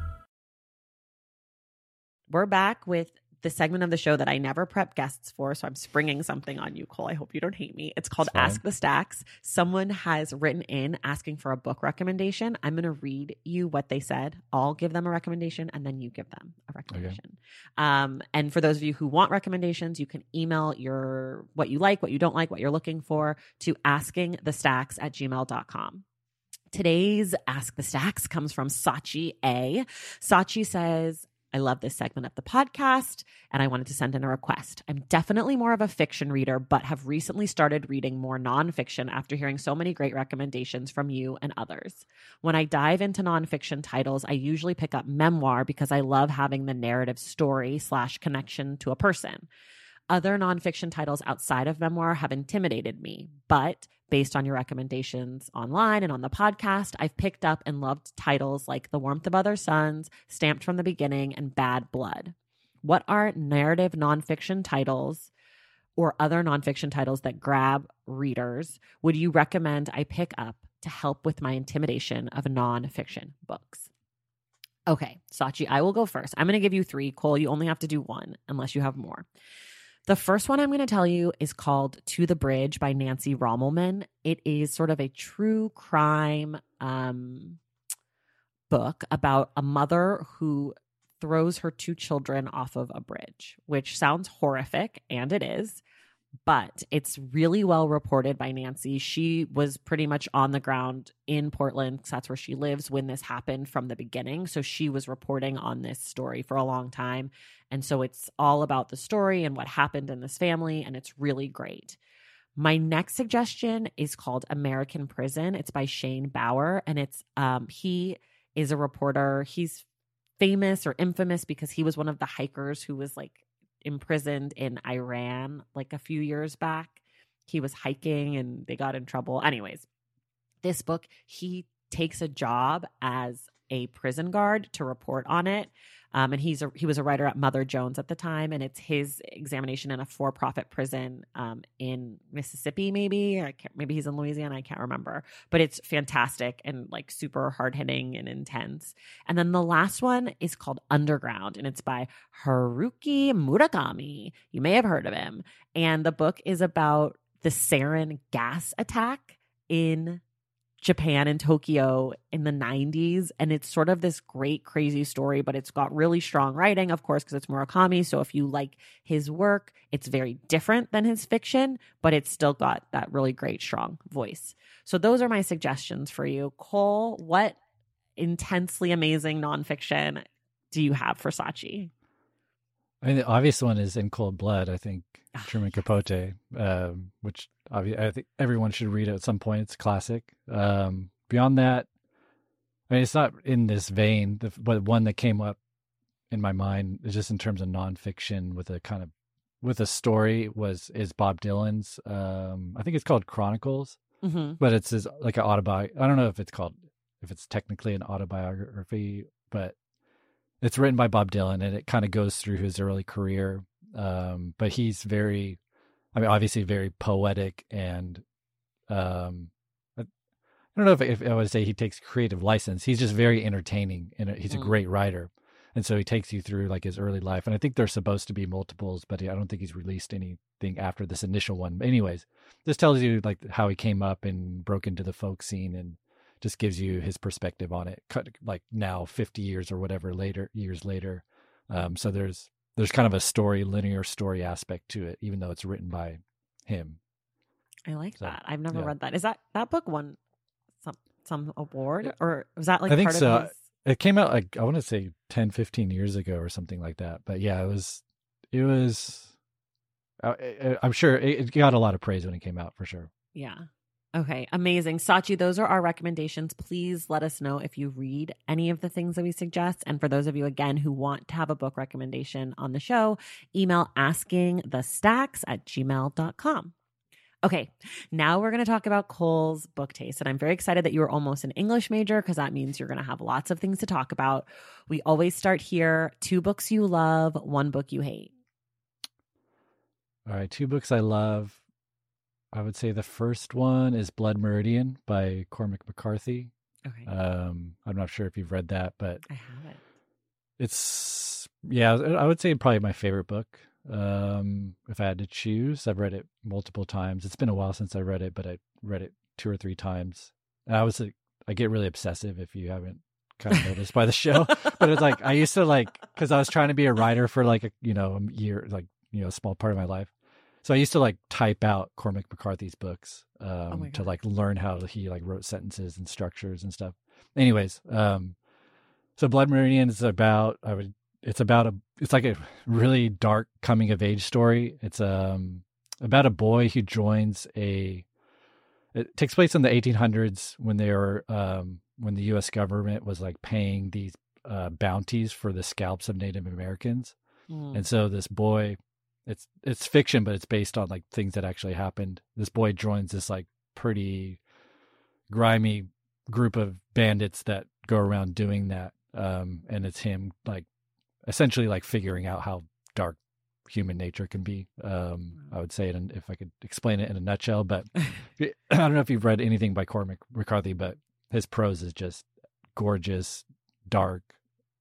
We're back with the segment of the show that I never prep guests for. So I'm springing something on you, Cole. I hope you don't hate me. It's called. Ask the Stacks. Someone has written in asking for a book recommendation. I'm going to read you what they said. I'll give them a recommendation and then you give them a recommendation. Um, and for those of you who want recommendations, you can email your what you like, what you don't like, what you're looking for to askingthestacks at gmail.com. Today's Ask the Stacks comes from Sachi A. Sachi says, I love this segment of the podcast and I wanted to send in a request. I'm definitely more of a fiction reader, but have recently started reading more nonfiction after hearing so many great recommendations from you and others. When I dive into nonfiction titles, I usually pick up memoir because I love having the narrative story slash connection to a person. Other nonfiction titles outside of memoir have intimidated me, but based on your recommendations online and on the podcast, I've picked up and loved titles like The Warmth of Other Suns, Stamped from the Beginning, and Bad Blood. What are narrative nonfiction titles or other nonfiction titles that grab readers would you recommend I pick up to help with my intimidation of nonfiction books? Okay, Sachi, I will go first. I'm going to give you three. Cole, you only have to do one unless you have more. The first one I'm going to tell you is called To the Bridge by Nancy Rommelmann. It is sort of a true crime um, book about a mother who throws her two children off of a bridge, which sounds horrific, and it is. But it's really well reported by Nancy. She was pretty much on the ground in Portland, that's where she lives when this happened from the beginning. So she was reporting on this story for a long time. And so it's all about the story and what happened in this family, and it's really great. My next suggestion is called American Prison. It's by Shane Bauer, and it's um, he is a reporter. He's famous or infamous because he was one of the hikers who was like imprisoned in Iran like a few years back. He was hiking and they got in trouble. Anyways, this book, he takes a job as a prison guard to report on it. Um, and he's a, he was a writer at Mother Jones at the time, and it's his examination in a for-profit prison um, in Mississippi, maybe I can't, maybe he's in Louisiana, I can't remember. But it's fantastic and like super hard-hitting and intense. And then the last one is called Underground, and it's by Haruki Murakami. You may have heard of him, and the book is about the sarin gas attack in Japan and Tokyo in the 90s. And it's sort of this great, crazy story, but it's got really strong writing, of course, because it's Murakami. So if you like his work, it's very different than his fiction, but it's still got that really great, strong voice. So those are my suggestions for you. Cole, what intensely amazing nonfiction do you have for Sachi? I mean, the obvious one is In Cold Blood. I think Ah, Truman Capote, um, which obvi- I think everyone should read at some point. It's a classic. Um, beyond that, I mean, it's not in this vein, the, but one that came up in my mind is just in terms of nonfiction with a kind of with a story was is Bob Dylan's. Um, I think it's called Chronicles, Mm-hmm. but it's his, like an autobiography. I don't know if it's called if it's technically an autobiography, but it's written by Bob Dylan and it kind of goes through his early career. Um, but he's very, I mean, obviously very poetic and, um, I, I don't know if, if I would say he takes creative license. He's just very entertaining and he's a Mm. great writer. And so he takes you through like his early life. And I think there's supposed to be multiples, but I don't think he's released anything after this initial one. But anyways, this tells you like how he came up and broke into the folk scene and just gives you his perspective on it cut like now 50 years or whatever later years later um, so there's there's kind of a story linear story aspect to it even though it's written by him I like So, that. I've never yeah. read that. Is that that book won some some award Yeah. or was that like I think part so. of his it came out like i want to say 10 15 years ago or something like that but yeah it was it was I, I- i'm sure it, it got a lot of praise when it came out for sure Yeah. Okay, amazing. Sachi, those are our recommendations. Please let us know if you read any of the things that we suggest. And for those of you, again, who want to have a book recommendation on the show, email asking the stacks at gmail.com. Okay, now we're going to talk about Cole's book taste. And I'm very excited that you are almost an English major because that means you're going to have lots of things to talk about. We always start here two books you love, one book you hate. all right two books i love i would say the first one is blood meridian by cormac mccarthy Okay. um i'm not sure if you've read that but I have it. It's yeah, I would say probably my favorite book. Um, if I had to choose, I've read it multiple times. It's been a while since I read it, but I read it two or three times. And I was like, I get really obsessive if you haven't kind of noticed by the show. but it's like I used to like because I was trying to be a writer for like a you know a year, like you know a small part of my life. So I used to like type out Cormac McCarthy's books um, my to like learn how he like wrote sentences and structures and stuff. Anyways, um, so Blood Meridian is about I would it's about a it's like a really dark coming of age story. It's um about a boy who joins a it takes place in the 1800s when they were um when the US government was like paying these uh bounties for the scalps of Native Americans. Mm. And so this boy it's it's fiction but it's based on like things that actually happened. This boy joins this like pretty grimy group of bandits that go around doing that um and it's him like essentially like figuring out how dark human nature can be um i would say it in, if i could explain it in a nutshell but i don't know if you've read anything by cormac mccarthy but his prose is just gorgeous dark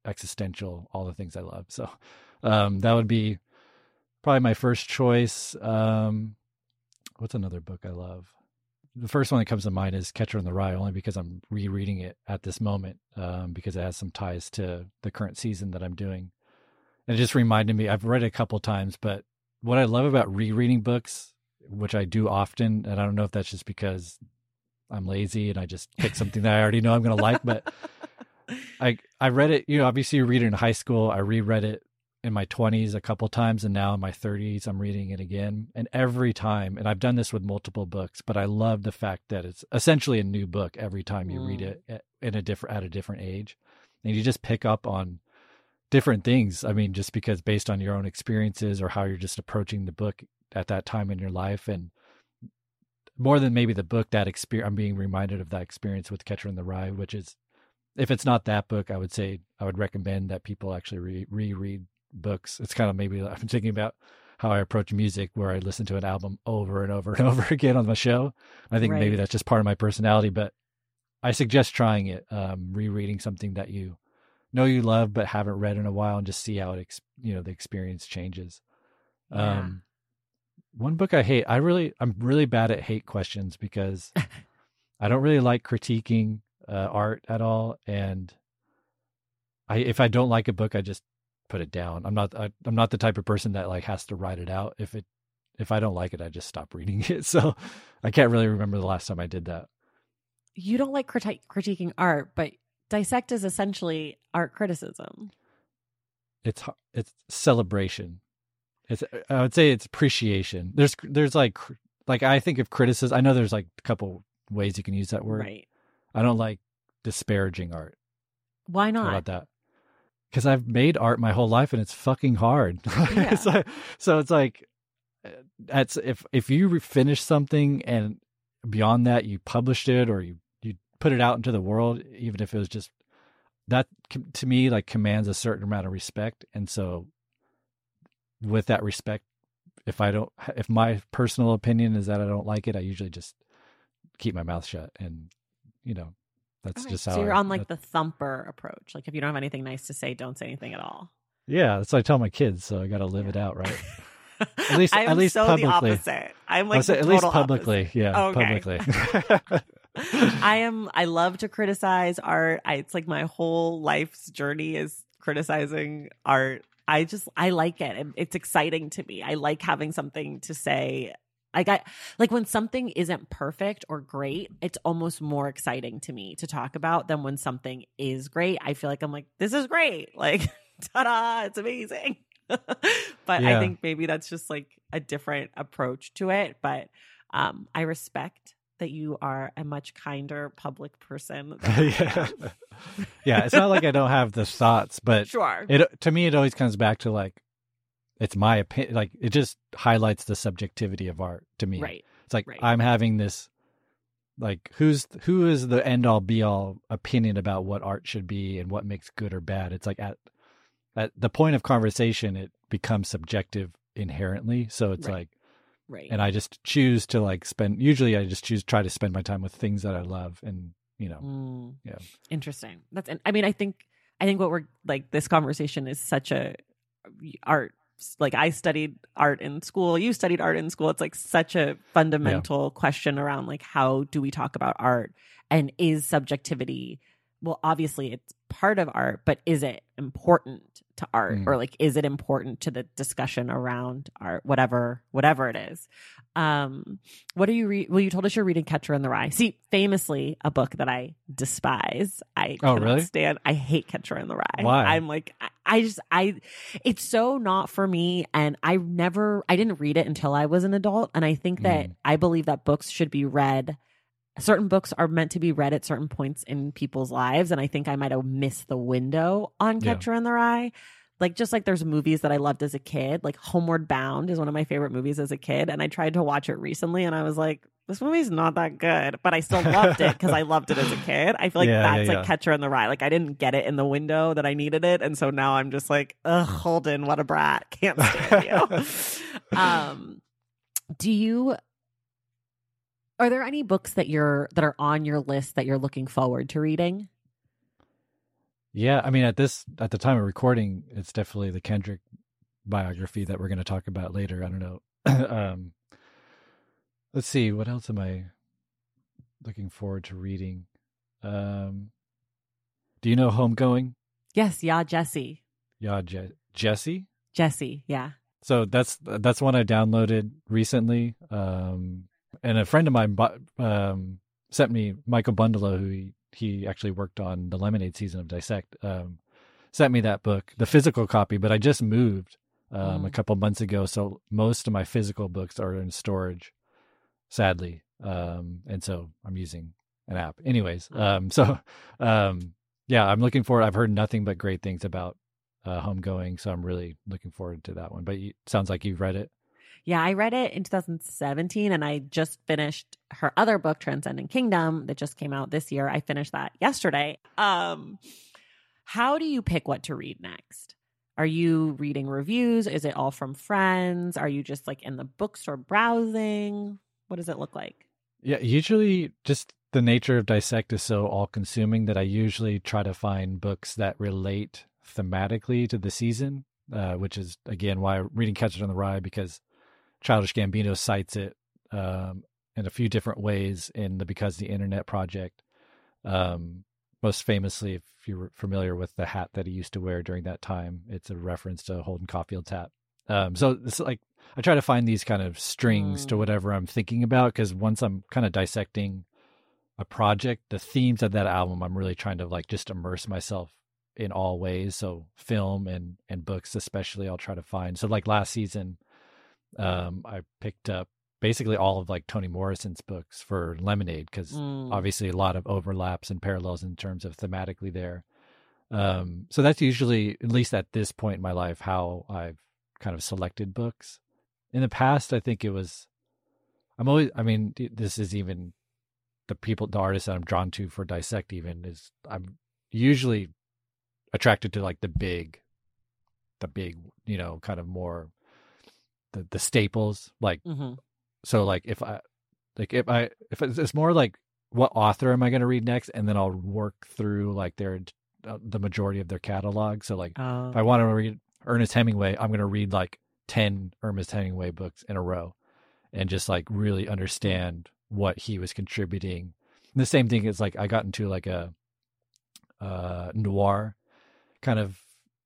existential all the things i love so um that would be probably my first choice um what's another book i love the first one that comes to mind is Catcher in the Rye, only because I'm rereading it at this moment, um, because it has some ties to the current season that I'm doing. And it just reminded me, I've read it a couple times, but what I love about rereading books, which I do often, and I don't know if that's just because I'm lazy and I just pick something that I already know I'm going to like, but I I read it, you know, obviously you read it in high school. I reread it in my 20s a couple times and now in my 30s I'm reading it again. And every time and I've done this with multiple books but I love the fact that it's essentially a new book every time you read Mm. it at- in a different at a different age. And you just pick up on different things I mean just because based on your own experiences or how you're just approaching the book at that time in your life. And more than maybe the book that experience I'm being reminded of that experience with Catcher in the Rye which is if it's not that book I would say I would recommend that people actually re- reread books. It's kind of maybe I'm thinking about how I approach music, where I listen to an album over and over and over again on the show. I think maybe that's just part of my personality, but I suggest trying it, um, rereading something that you know you love but haven't read in a while, and just see how it, ex- you know, the experience changes. Yeah. Um, one book I hate. I really, I'm really bad at hate questions because I don't really like critiquing uh, art at all, and I if I don't like a book, I just put it down. I'm not I, I'm not the type of person that like has to write it out. If it if I don't like it, I just stop reading it. So I can't really remember the last time I did that. You don't like criti- critiquing art, but dissect is essentially art criticism. It's it's celebration. It's I would say it's appreciation. There's there's like like I think of criticism. I know there's like a couple ways you can use that word. Right. I don't like disparaging art. Why How not? about that? Because I've made art my whole life and it's fucking hard. Yeah. so, so it's like, uh, that's if if you finish something and beyond that you published it or you you put it out into the world, even if it was just that to me like commands a certain amount of respect, and so with that respect, if I don't, if my personal opinion is that I don't like it, I usually just keep my mouth shut and you know that's Okay, just how so you're I- on like that- the thumper approach. Like if you don't have anything nice to say, don't say anything at all. yeah that's what i tell my kids so i gotta live it out right At least- at least so publicly. the opposite. I'm like at least publicly opposite. yeah Okay. publicly I am. I love to criticize art. I, it's like my whole life's journey is criticizing art. I just I like it. It's exciting to me. I like having something to say. Like I like when something isn't perfect or great, it's almost more exciting to me to talk about than when something is great. I feel like I'm like, this is great. Like, ta-da, it's amazing. but I think maybe that's just like a different approach to it. But um, I respect that you are a much kinder public person. yeah yeah it's not like i don't have the thoughts but Sure. it to me it always comes back to like it's my opinion like it just highlights the subjectivity of art to me right. it's like right. i'm having this like who's who is the end all be all opinion about what art should be and what makes good or bad it's like at at the point of conversation it becomes subjective inherently so it's Right. like Right. and i just choose to like spend usually i just choose try to spend my time with things that i love and you know Mm. Yeah. Interesting. That's. I mean, I think. I think what we're like. This conversation is such a art. Like I studied art in school. You studied art in school. It's like such a fundamental question around like how do we talk about art and is subjectivity. Well, obviously it's part of art, but is it important to art Mm. or like is it important to the discussion around art? Whatever, whatever it is. Um, what are you read? Well, you told us you're reading Catcher in the Rye. See, famously, a book that I despise. I Oh, really? stand. I hate Catcher in the Rye. Why? I'm like, I, just, I, it's so not for me. And I never, I didn't read it until I was an adult. And I think that Mm. I believe that books should be read. Certain books are meant to be read at certain points in people's lives, and I think I might have missed the window on Yeah. Catcher in the Rye like just like there's movies that I loved as a kid, like Homeward Bound is one of my favorite movies as a kid, and I tried to watch it recently, and I was like, this movie's not that good, but I still loved it because I loved it as a kid. I feel like Yeah, that's yeah, like yeah. Catcher in the Rye. Like I didn't get it in the window that I needed it, and so now I'm just like, ugh, Holden, what a brat, can't stand you. um, do you? Are there any books that you're that are on your list that you're looking forward to reading? Yeah, I mean, at this at the time of recording, it's definitely the Kendrick biography that we're going to talk about later. I don't know. um, let's see, what else am I looking forward to reading? Um, do you know Homegoing? Yes, yeah, Jesse, Yeah, Je- Jesse. Jesse, yeah. So that's that's one I downloaded recently. Um, and a friend of mine um, sent me Michael Bundalo, who he, he actually worked on the Lemonade season of Dissect. Um, sent me that book, the physical copy, but I just moved um, a Mm. couple months ago, so most of my physical books are in storage, sadly. Um, and so I'm using an app, anyways. Um, so um, yeah, I'm looking forward. I've heard nothing but great things about uh, Homegoing, so I'm really looking forward to that one. But you, sounds like you've read it. Yeah, I read it in 2017 and I just finished her other book Transcendent Kingdom that just came out this year. I finished that yesterday. Um how do you pick what to read next? Are you reading reviews? Is it all from friends? Are you just like in the bookstore browsing? What does it look like? Yeah, usually just the nature of Dissect is so all consuming that I usually try to find books that relate thematically to the season, uh, which is again why reading Catcher in the Rye because Childish Gambino cites it um, in a few different ways in the Because the Internet project. Um, most famously, if you're familiar with the hat that he used to wear during that time, it's a reference to Holden Caulfield's hat. Um, so it's like I try to find these kind of strings mm. to whatever I'm thinking about because once I'm kind of dissecting a project, the themes of that album, I'm really trying to like just immerse myself in all ways. So film and and books, especially, I'll try to find. So like last season, um, I picked up basically all of like Toni Morrison's books for Lemonade because mm. obviously a lot of overlaps and parallels in terms of thematically there. Um, so that's usually, at least at this point in my life, how I've kind of selected books. In the past, I think it was. I'm always. I mean, this is even the people, the artists that I'm drawn to for dissect. Even is I'm usually attracted to like the big, the big, you know, kind of more the the staples. Like, mm-hmm. so like if I like if I if it's, more like what author am I going to read next, and then I'll work through like their uh, the majority of their catalog. So like uh, if I want to read Ernest Hemingway, I'm going to read like 10 Ernest Hemingway books in a row and just like really understand what he was contributing. And the same thing is like I got into like a uh, noir kind of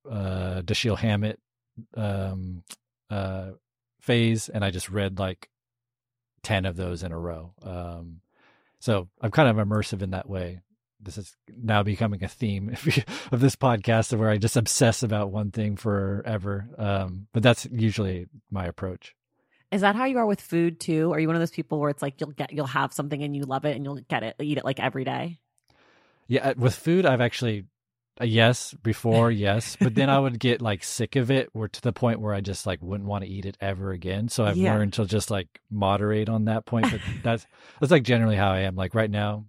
uh, Dashiell Hammett um, uh, phase, and I just read like 10 of those in a row. Um, so I'm kind of immersive in that way this is now becoming a theme of this podcast where I just obsess about one thing forever. Um, but that's usually my approach. Is that how you are with food too? Are you one of those people where it's like you'll get you'll have something and you love it and you'll get it eat it like every day? Yeah, uh, with food I've actually uh, yes, before yes, but then I would get like sick of it or to the point where I just like wouldn't want to eat it ever again. So I've yeah. learned to just like moderate on that point, but that's that's like generally how I am. Like right now,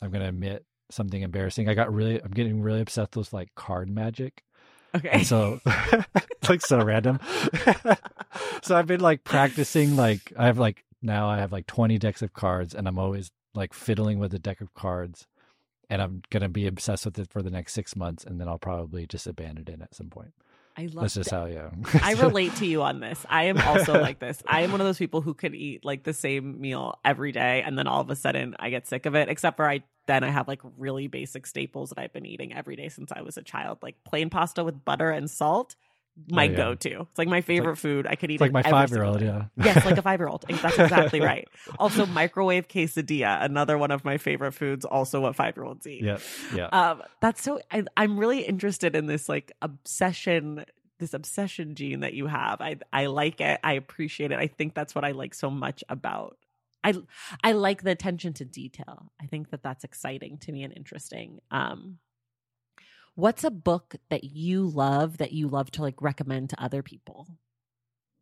I'm to admit something embarrassing. I got really, I'm getting really obsessed with like card magic. Okay. And so, like, so random. so I've been like practicing, like, I have like, now I have like 20 decks of cards and I'm always like fiddling with a deck of cards and I'm going to be obsessed with it for the next six months and then I'll probably just abandon it at some point. I love That's just how you. I relate to you on this. I am also like this. I am one of those people who could eat like the same meal every day, and then all of a sudden I get sick of it. Except for I then I have like really basic staples that I've been eating every day since I was a child, like plain pasta with butter and salt my oh, yeah. go-to. It's like my favorite like, food. I could eat like my five-year-old. Yeah. yes, like a five-year-old. That's exactly right. Also, microwave quesadilla, another one of my favorite foods. Also, what five-year-olds eat. Yeah, yeah. Um, that's so. I, I'm really interested in this like obsession, this obsession gene that you have. I I like it. I appreciate it. I think that's what I like so much about. I I like the attention to detail. I think that that's exciting to me and interesting. Um, What's a book that you love that you love to like recommend to other people?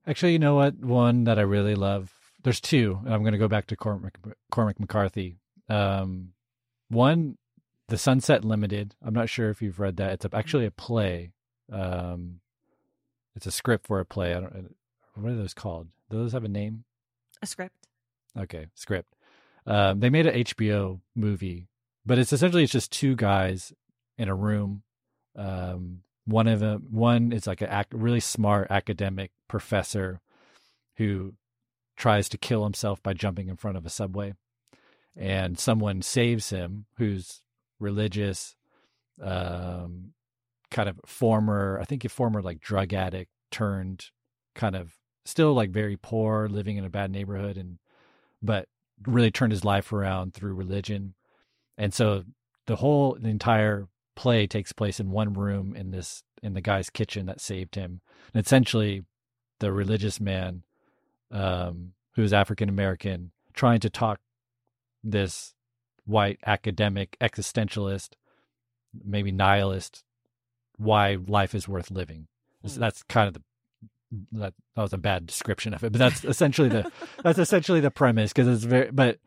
Actually, you know what? One that I really love. There's two. and I'm going to go back to Cormac, Cormac McCarthy. Um, one, The Sunset Limited. I'm not sure if you've read that. It's a, actually a play. Um, it's a script for a play. I don't. What are those called? Do those have a name? A script. Okay, script. Um, they made an HBO movie, but it's essentially it's just two guys in a room. Um, one of them, one is like a really smart academic professor who tries to kill himself by jumping in front of a subway, and someone saves him who's religious, um, kind of former, I think a former like drug addict turned kind of still like very poor, living in a bad neighborhood, and but really turned his life around through religion, and so the whole the entire play takes place in one room in this in the guy's kitchen that saved him. And essentially, the religious man, um, who is African American, trying to talk this white academic existentialist, maybe nihilist, why life is worth living. Mm. That's kind of the that that was a bad description of it, but that's essentially the that's essentially the premise because it's very but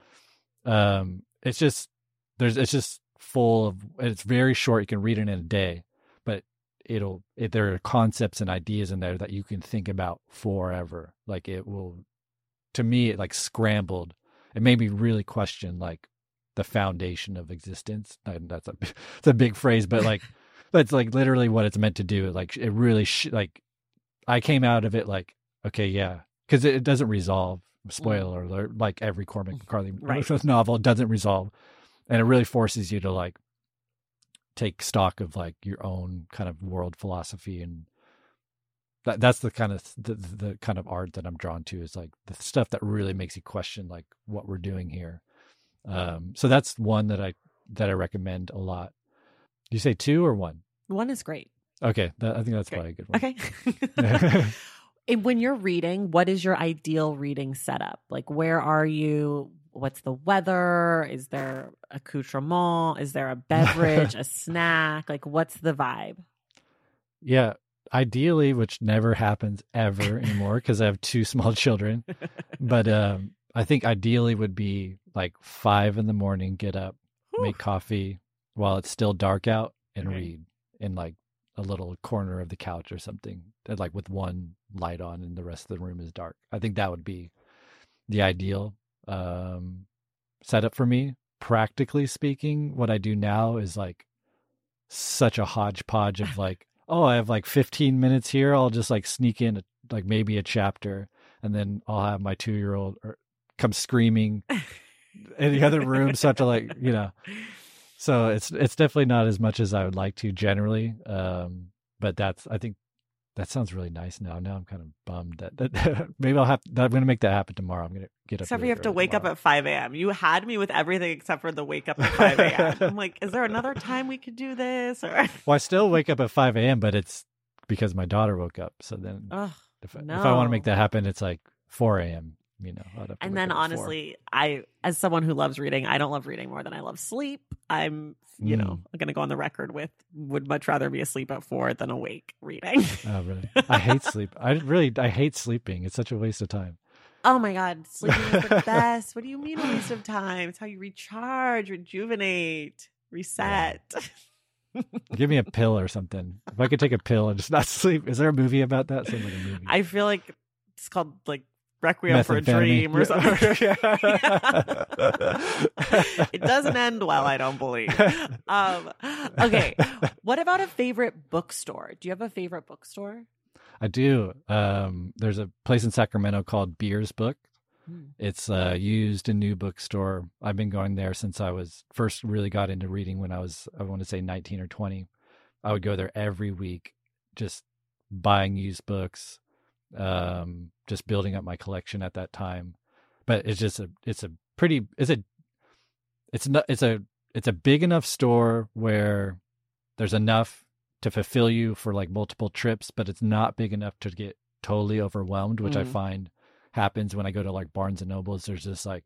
um it's just there's it's just full of it's very short you can read it in a day but it'll it, there are concepts and ideas in there that you can think about forever like it will to me it like scrambled it made me really question like the foundation of existence and that's a it's a big phrase but like that's like literally what it's meant to do like it really sh- like i came out of it like okay yeah because it, it doesn't resolve. Mm. Spoiler alert! Like every Cormac mm. McCarthy Right. novel, doesn't resolve, and it really forces you to like take stock of like your own kind of world philosophy and that that's the kind of the, the kind of art that I'm drawn to is like the stuff that really makes you question like what we're doing here. Um, so that's one that I that I recommend a lot. Do you say two or one? One is great. Okay, that, I think that's Great. probably a good one. Okay. and when you're reading, what is your ideal reading setup? Like, where are you? What's the weather? Is there accoutrement? Is there a beverage, a snack? Like, what's the vibe? Yeah, ideally, which never happens ever anymore because I have two small children. But um, I think ideally would be like five in the morning, get up, make coffee while it's still dark out, and Okay. read in like a little corner of the couch or something, uh, like with one light on and the rest of the room is dark. I think that would be the ideal um, setup for me. Practically speaking, what I do now is like such a hodgepodge of like, oh, I have like 15 minutes here. I'll just like sneak in a, like maybe a chapter, and then I'll have my two year old come screaming in the other room. So I have to like, you know, so it's it's definitely not as much as I would like to generally. Um, but that's I think that sounds really nice now. Now I'm kind of bummed that, that maybe I'll have. I'm going to make that happen tomorrow. I'm going to get up. Except for you have to wake up at 5 a.m. You had me with everything except for the wake up at 5 a.m. I'm like, is there another time we could do this? Or, Well, I still wake up at 5 a.m., but it's because my daughter woke up. So then, Ugh. if, if I want to make that happen, it's like 4 a.m. You know, I'd have to and then up at 4. honestly, I, as someone who loves reading, I don't love reading more than I love sleep. I'm, you Mm. know, I'm going to go on the record with would much rather be asleep at four than awake reading. Oh, really? I hate sleep. I really, I hate sleeping. It's such a waste of time. oh my God, sleeping is the best. What do you mean waste of time? It's how you recharge, rejuvenate, reset. Give me a pill or something. If I could take a pill and just not sleep. Is there a movie about that? Like a movie. I feel like it's called like Requiem for a Dream or something. Yeah. it doesn't end well, I don't believe. Um, okay. What about a favorite bookstore? Do you have a favorite bookstore? I do. Um, there's a place in Sacramento called Beers Book. Hmm. It's a used and new bookstore. I've been going there since I was first really got into reading when I was, I want to say 19 or 20. I would go there every week, just buying used books, um, just building up my collection at that time. But it's just a, it's a pretty, it's a, it's not, it's a, it's a big enough store where there's enough to fulfill you for like multiple trips, but it's not big enough to get totally overwhelmed, which I Mm. find happens when I go to like Barnes and Nobles. There's just like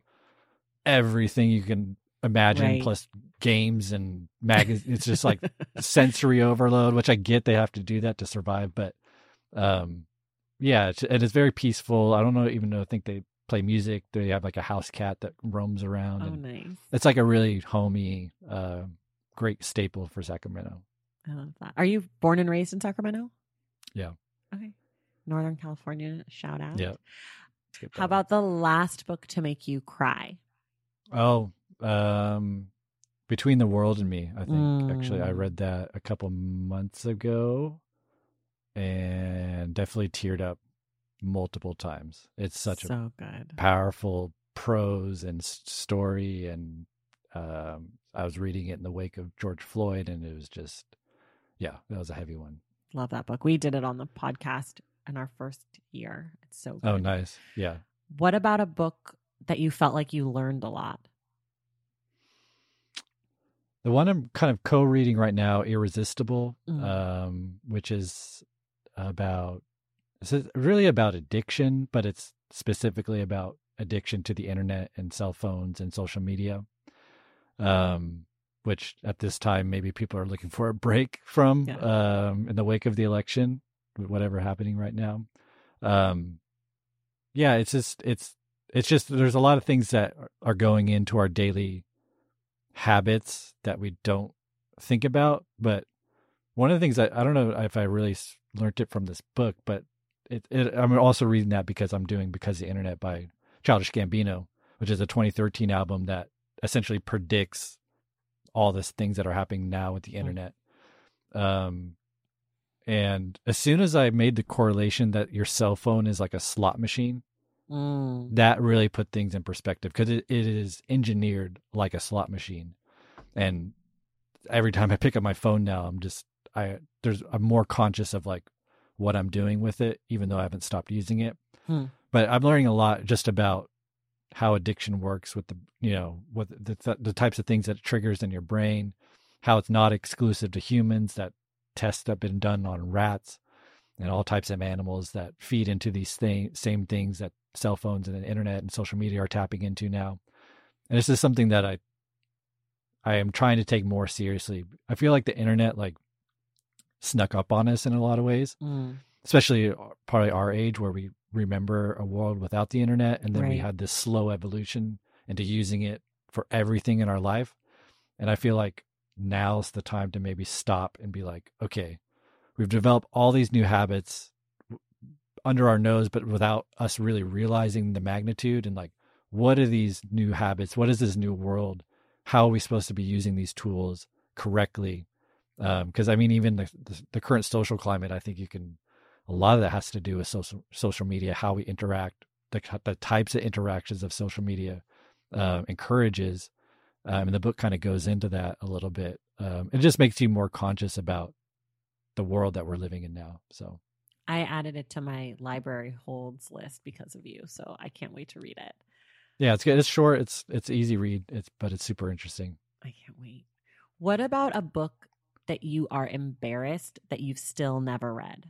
everything you can imagine, Right. plus games and magazines. it's just like sensory overload, which I get they have to do that to survive, but um, yeah, it's, and it's very peaceful. I don't know even know I think they play music. They have like a house cat that roams around. Oh, nice. It's like a really homey, uh, great staple for Sacramento. I love that. Are you born and raised in Sacramento? Yeah. Okay. Northern California, shout out. Yeah. How about the last book to make you cry? Oh, um, Between the World and Me. I think actually I Mm. read that a couple months ago, and definitely teared up multiple times. It's such a so good. powerful prose and story, and um, I was reading it in the wake of George Floyd, and it was just, yeah, that was a heavy one. Love that book. We did it on the podcast in our first year. It's so good. Oh, nice. Yeah. What about a book that you felt like you learned a lot? The one I'm kind of co-reading right now, "Irresistible," Mm. um, which is about it's really about addiction, but it's specifically about addiction to the internet and cell phones and social media. Um, which at this time maybe people are looking for a break from Yeah. um, in the wake of the election, whatever happening right now. Um, yeah, it's just it's it's just there's a lot of things that are- going into our daily habits that we don't think about. But one of the things that I don't know if I really learned it from this book, but it, it, I'm also reading that because I'm doing Because of the Internet by Childish Gambino, which is a 2013 album that essentially predicts all these things that are happening now with the internet. Um, and as soon as I made the correlation that your cell phone is like a slot machine, Mm. that really put things in perspective because it, it is engineered like a slot machine and every time i pick up my phone now i'm just i there's i'm more conscious of like what i'm doing with it even though i haven't stopped using it Hmm. but i'm learning a lot just about how addiction works with the you know what the, the, the types of things that it triggers in your brain how it's not exclusive to humans that tests have been done on rats and all types of animals that feed into these thing, same things that cell phones and the internet and social media are tapping into now. And this is something that I I am trying to take more seriously. I feel like the internet like snuck up on us in a lot of ways, Mm. especially probably our age where we remember a world without the internet and then we had this slow evolution into using it for everything in our life. And I feel like now's the time to maybe stop and be like, okay, we've developed all these new habits under our nose, but without us really realizing the magnitude and like, what are these new habits? What is this new world? How are we supposed to be using these tools correctly? Because I mean, even the, the the current social climate, I think you can. A lot of that has to do with social social media, how we interact, the the types of interactions of social media uh, encourages, um, and the book kind of goes into that a little bit. Um, it just makes you more conscious about the world that we're living in now. So I added it to my library holds list because of you, so I can't wait to read it. yeah, it's good. It's short. It's it's easy read. It's but it's super interesting. I can't wait. What about a book that you are embarrassed that you've still never read?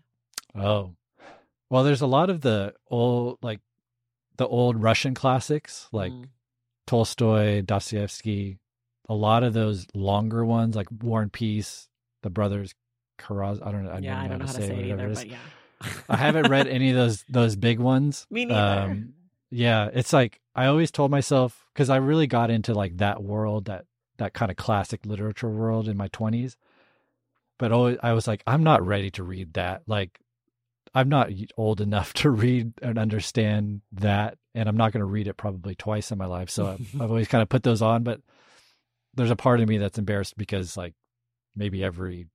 Oh, well, there's a lot of the old like the old Russian classics like Mm. Tolstoy, Dostoevsky. A lot of those longer ones like War and Peace, the brothers Karaz. I don't know. I yeah, I don't know how to say it whatever either, is. but yeah. I haven't read any of those those big ones. Me neither. Um, yeah, it's like I always told myself because I really got into like that world, that that kind of classic literature world in my twenties. But always, I was like, I'm not ready to read that. Like, I'm not old enough to read and understand that, and I'm not going to read it probably twice in my life. So I've, I've always kind of put those on. But there's a part of me that's embarrassed because like maybe every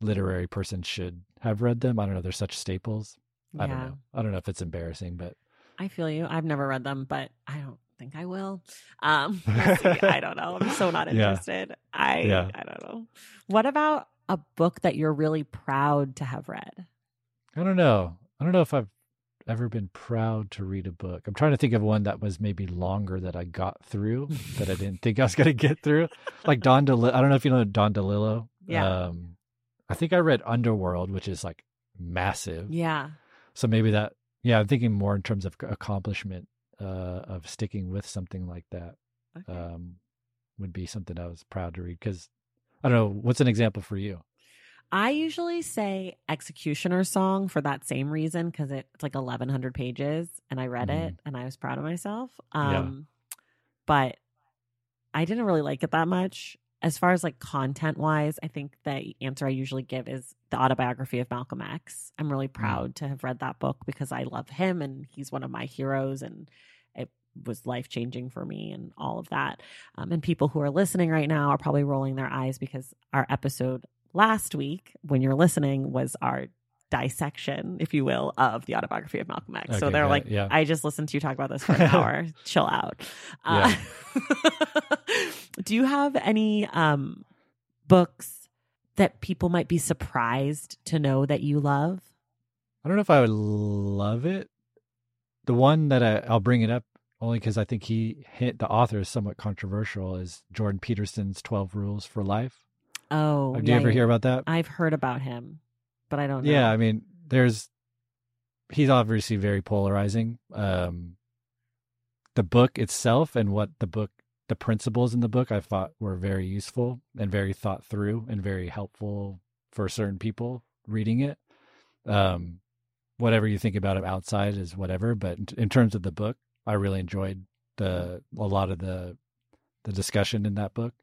literary person should have read them. I don't know. They're such staples. I don't Yeah. know. I don't know if it's embarrassing, but I feel you. I've never read them, but I don't think I will. Um, we'll. I don't know. I'm so not Yeah. interested. I Yeah. I don't know. What about a book that you're really proud to have read? I don't know. I don't know if I've ever been proud to read a book. I'm trying to think of one that was maybe longer that I got through that I didn't think I was going to get through. Like Don DeLillo. I don't know if you know Don DeLillo. Yeah. Um, I think I read Underworld, which is like massive. Yeah. So maybe that, yeah, I'm thinking more in terms of accomplishment uh, of sticking with something like that Okay. um, would be something I was proud to read. Because I don't know, what's an example for you? I usually say Executioner Song for that same reason because it's like 1,100 pages and I read it and I was proud of myself. Mm-hmm. Yeah. Um, But I didn't really like it that much. As far as like content wise, I think the answer I usually give is the autobiography of Malcolm X. I'm really Mm. proud to have read that book because I love him and he's one of my heroes and it was life changing for me and all of that. Um, and people who are listening right now are probably rolling their eyes because our episode last week, when you're listening, was our dissection, if you will, of the autobiography of Malcolm X. so they're got like, yeah. I just listened to you talk about this for an hour. Chill out. Uh, do you have any um, books that people might be surprised to know that you love? I don't know if I would love it. The one that I, I'll bring it up only because I think he hit the author is somewhat controversial is Jordan Peterson's Twelve Rules for Life. Oh, Do you ever hear about that? I've heard about him, but I don't know. Yeah, I mean, there's he's obviously very polarizing. Um, the book itself and what the book, the principles in the book, I thought were very useful and very thought through and very helpful for certain people reading it. Um, whatever you think about it outside is whatever, but in, in terms of the book, I really enjoyed the a lot of the the discussion in that book.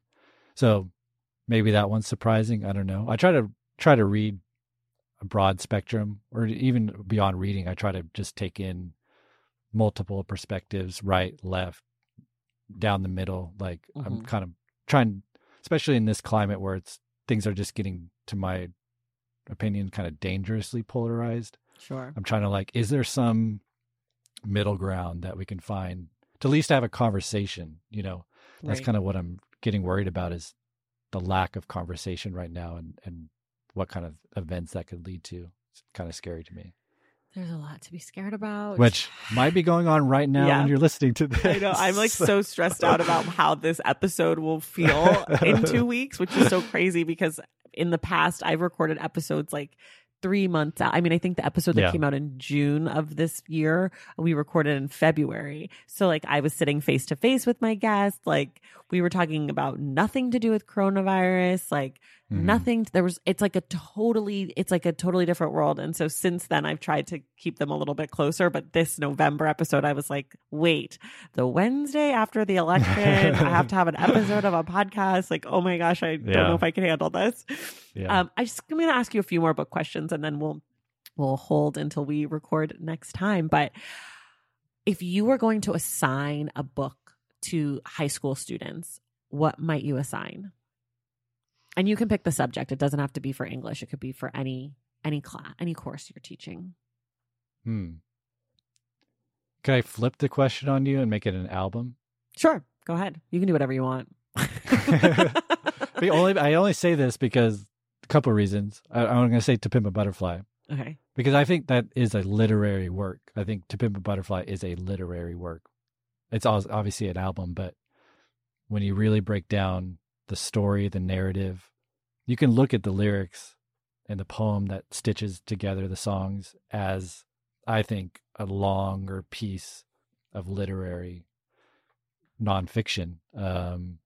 So maybe that one's surprising. I don't know. I try to try to read a broad spectrum or even beyond reading i try to just take in multiple perspectives right left down the middle like i'm Mhm. kind of trying especially in this climate where it's things are just getting to my opinion kind of dangerously polarized Sure. i'm trying to like is there some middle ground that we can find to at least have a conversation. You know, that's Right. kind of what I'm getting worried about is the lack of conversation right now and, and what kind of events that could lead to. It's kind of scary to me, There's a lot to be scared about. which might be going on right now Yeah. when you're listening to this. I know. I'm like so stressed out about how this episode will feel in two weeks, which is so crazy because in the past I've recorded episodes like three months out. I mean, I think the episode that Yeah. came out in June of this year, we recorded in February. So like I was sitting face to face with my guest. Like we were talking about nothing to do with coronavirus, like Mhm. nothing. There was, it's like a totally, it's like a totally different world. And so since then I've tried to keep them a little bit closer. But this November episode, I was like, wait, the Wednesday after the election, I have to have an episode of a podcast. Like, oh my gosh, I don't know if I can handle this. Yeah. Um, I just I'm going to ask you a few more book questions, and then we'll we'll hold until we record next time. But if you were going to assign a book to high school students, what might you assign? And you can pick the subject. It doesn't have to be for English. It could be for any any class, any course you're teaching. Hmm. Could I flip the question on you and make it an album? Sure, go ahead. You can do whatever you want. The only I only say this because a couple of reasons. I, I'm going to say To Pimp a Butterfly okay. because I think that is a literary work. I think To Pimp a Butterfly is a literary work. It's obviously an album, but when you really break down the story, the narrative, you can look at the lyrics and the poem that stitches together the songs as I think a longer piece of literary nonfiction. Um,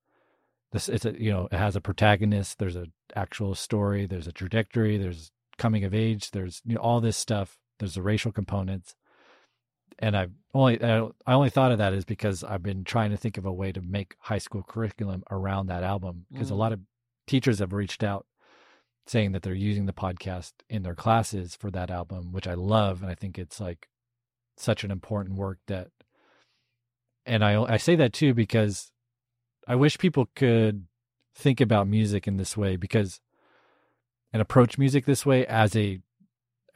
this it's a you know it has a protagonist. There's an actual story. There's a trajectory. There's coming of age. There's you know all this stuff. There's the racial components, and I only I only thought of that is because I've been trying to think of a way to make high school curriculum around that album because a Mm. lot of teachers have reached out saying that they're using the podcast in their classes for that album, which I love, and I think it's like such an important work that. And I I say that too because I wish people could think about music in this way because and approach music this way as a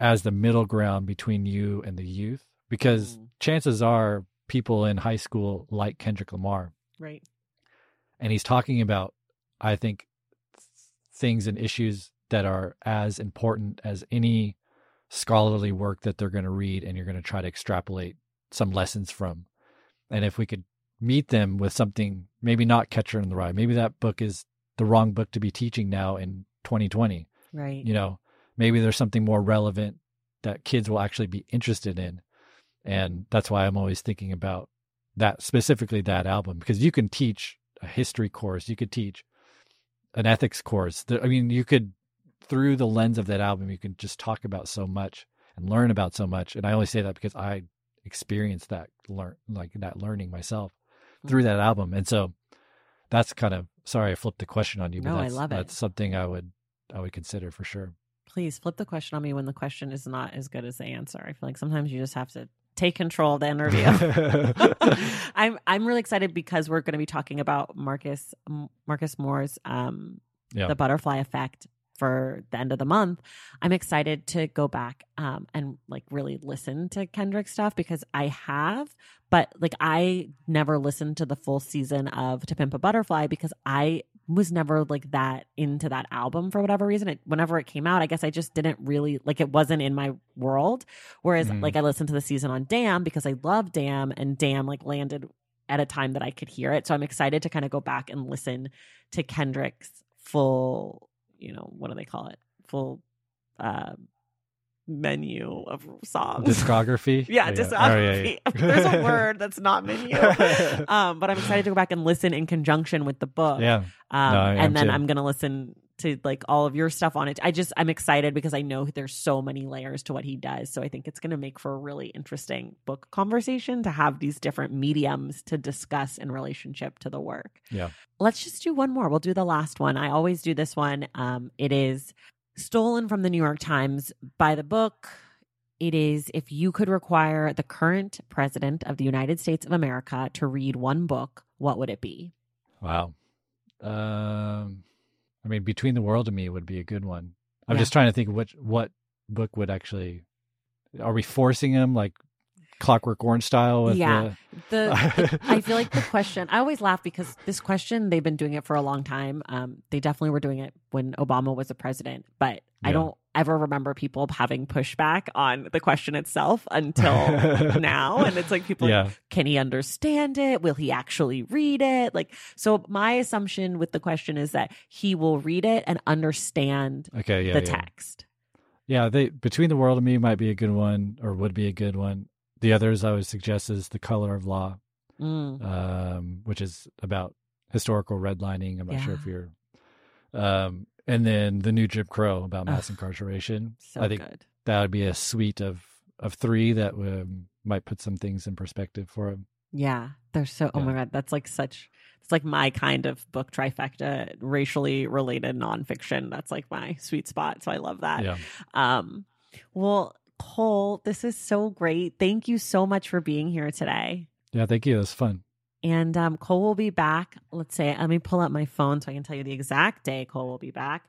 as the middle ground between you and the youth because Mm. chances are people in high school like Kendrick Lamar Right. and he's talking about i think things and issues that are as important as any scholarly work that they're going to read and you're going to try to extrapolate some lessons from and if we could meet them with something maybe not catcher in the rye maybe that book is the wrong book to be teaching now in 2020 Right. you know maybe there's something more relevant that kids will actually be interested in and that's why i'm always thinking about that specifically that album because you can teach a history course you could teach an ethics course. I mean you could through the lens of that album you can just talk about so much and learn about so much. And i only say that because i experienced that learn like that learning myself hmm. through that album. And so that's kind of sorry i flipped the question on you but No, I that's, love it. that's something i would i would consider for sure. Please flip the question on me when the question is not as good as the answer. I feel like sometimes you just have to take control of the interview. I'm I'm really excited because we're going to be talking about Marcus Marcus Moore's um yeah the butterfly effect for the end of the month. I'm excited to go back um and like really listen to Kendrick stuff because I have but like I never listened to the full season of To Pimp a Butterfly because I was never like that into that album for whatever reason. It, whenever it came out, I guess I just didn't really like it wasn't in my world. Whereas Mhm. like I listened to the season on Damn because I love Damn and Damn like landed at a time that I could hear it. So I'm excited to kind of go back and listen to Kendrick's full, you know, what do they call it? Full uh menu of songs. discography yeah, Oh, discography. Oh, yeah, yeah. There's a word that's not menu. um, but I'm excited to go back and listen in conjunction with the book. yeah Um, No, and then too. I'm gonna listen to like all of your stuff on it. I just I'm excited because I know there's so many layers to what he does. So I think it's gonna make for a really interesting book conversation to have these different mediums to discuss in relationship to the work. Yeah. Let's just do one more. We'll do the last one. I always do this one. Um, it is stolen from the New York Times by the book. It is if you could require the current president of the United States of America to read one book, what would it be? wow um i mean between the world and me would be a good one i'm Yeah. just trying to think which what book would actually are we forcing him like Clockwork Orange style. With yeah. The, The, I feel like the question. I always laugh because this question they've been doing it for a long time. Um, they definitely were doing it when Obama was a president, but I don't ever remember people having pushback on the question itself until now. And it's like people, yeah, can he understand it? Will he actually read it? Like, so my assumption with the question is that he will read it and understand okay, yeah, the yeah. text. Yeah, they between the world and me might be a good one, or would be a good one. The others I would suggest is the color of law, Mm. um, which is about historical redlining. I'm not sure if you're, um, and then the new Jim Crow about mass Ugh. incarceration. So I think good. that would be a suite of of three that um, might put some things in perspective for him. Yeah, they're so. Oh my god, that's like such. It's like my kind of book trifecta, racially related nonfiction. That's like my sweet spot. So I love that. Yeah, Um, well, Cole, this is so great. Thank you so much for being here today. yeah. Thank you. It was fun. And um, Cole will be back. Let's say, let me pull up my phone so I can tell you the exact day Cole will be back.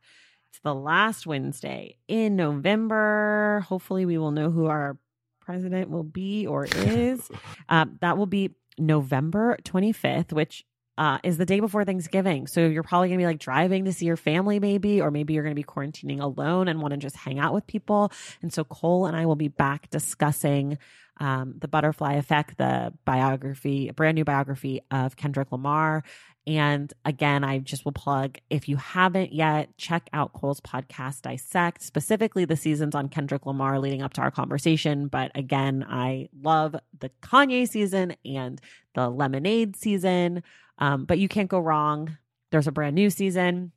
It's the last Wednesday in November. Hopefully, we will know who our president will be or is. um, that will be November 25th, which uh, is the day before Thanksgiving. So you're probably going to be like driving to see your family, maybe, or maybe you're going to be quarantining alone and want to just hang out with people. And so Cole and I will be back discussing um, the Butterfly Effect, the biography, a brand new biography of Kendrick Lamar. And again, I just will plug if you haven't yet, check out Cole's podcast, Dissect, specifically the seasons on Kendrick Lamar leading up to our conversation. But again, I love the Kanye season and the Lemonade season. Um, but you can't go wrong. There's a brand new season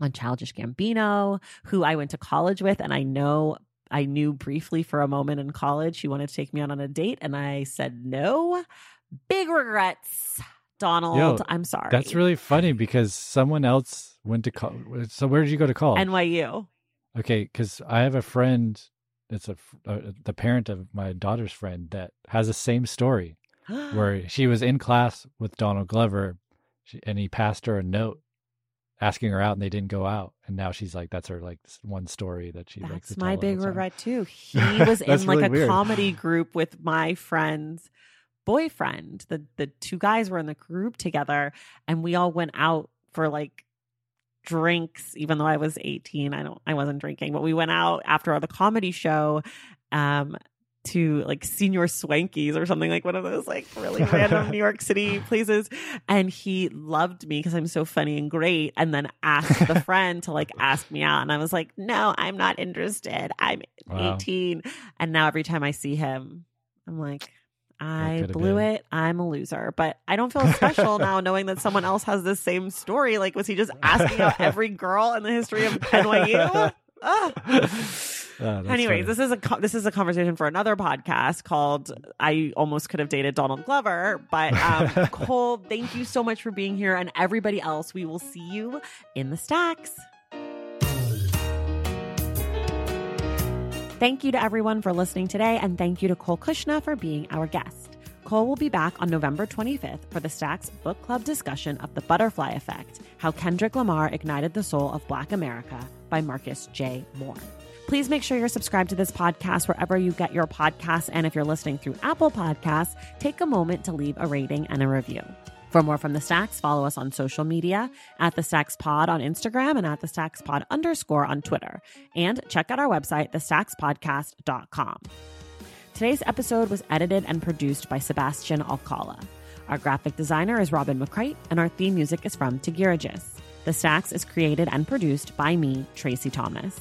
on Childish Gambino, who I went to college with, and I know I knew briefly for a moment in college he wanted to take me out on a date, and I said no. Big regrets, Donald. Yo, I'm sorry. That's really funny because someone else went to college. So where did you go to college? NYU. Okay, because I have a friend that's a uh, the parent of my daughter's friend that has the same story where she was in class with Donald Glover, she, and he passed her a note asking her out, and they didn't go out, and now she's like, that's her like one story that she likes. That's to my big regret too. He was in like really a weird. comedy group with my friend's boyfriend. The the two guys were in the group together and we all went out for like drinks even though I was 18. I don't I wasn't drinking, but we went out after the comedy show um to like Senor Swanky's or something like one of those like really random New York City places. And he loved me because I'm so funny and great. And then asked the friend to like ask me out. And I was like, no, I'm not interested. I'm Wow. 18. And now every time I see him, I'm like, I blew been. it. I'm a loser. But I don't feel special now knowing that someone else has the same story. Like, was he just asking out every girl in the history of NYU? Ah. That's Anyways, funny. this is a co- this is a conversation for another podcast called "I Almost Could Have Dated Donald Glover." But um, Cole, thank you so much for being here, and everybody else. We will see you in the stacks. Thank you to everyone for listening today, and thank you to Cole Cuchna for being our guest. Cole will be back on November 25th for the Stacks Book Club discussion of The Butterfly Effect How Kendrick Lamar Ignited the Soul of Black America by Marcus J. Moore. Please make sure you're subscribed to this podcast wherever you get your podcasts. And if you're listening through Apple Podcasts, take a moment to leave a rating and a review. For more from the Stacks, follow us on social media at the Stacks Pod on Instagram and at the Stacks Pod underscore on Twitter. And check out our website, thestackspodcast.com. Today's episode was edited and produced by Sebastian Alcala. Our graphic designer is Robin McCrite, and our theme music is from Tegirigis. The Stacks is created and produced by me, Traci Thomas.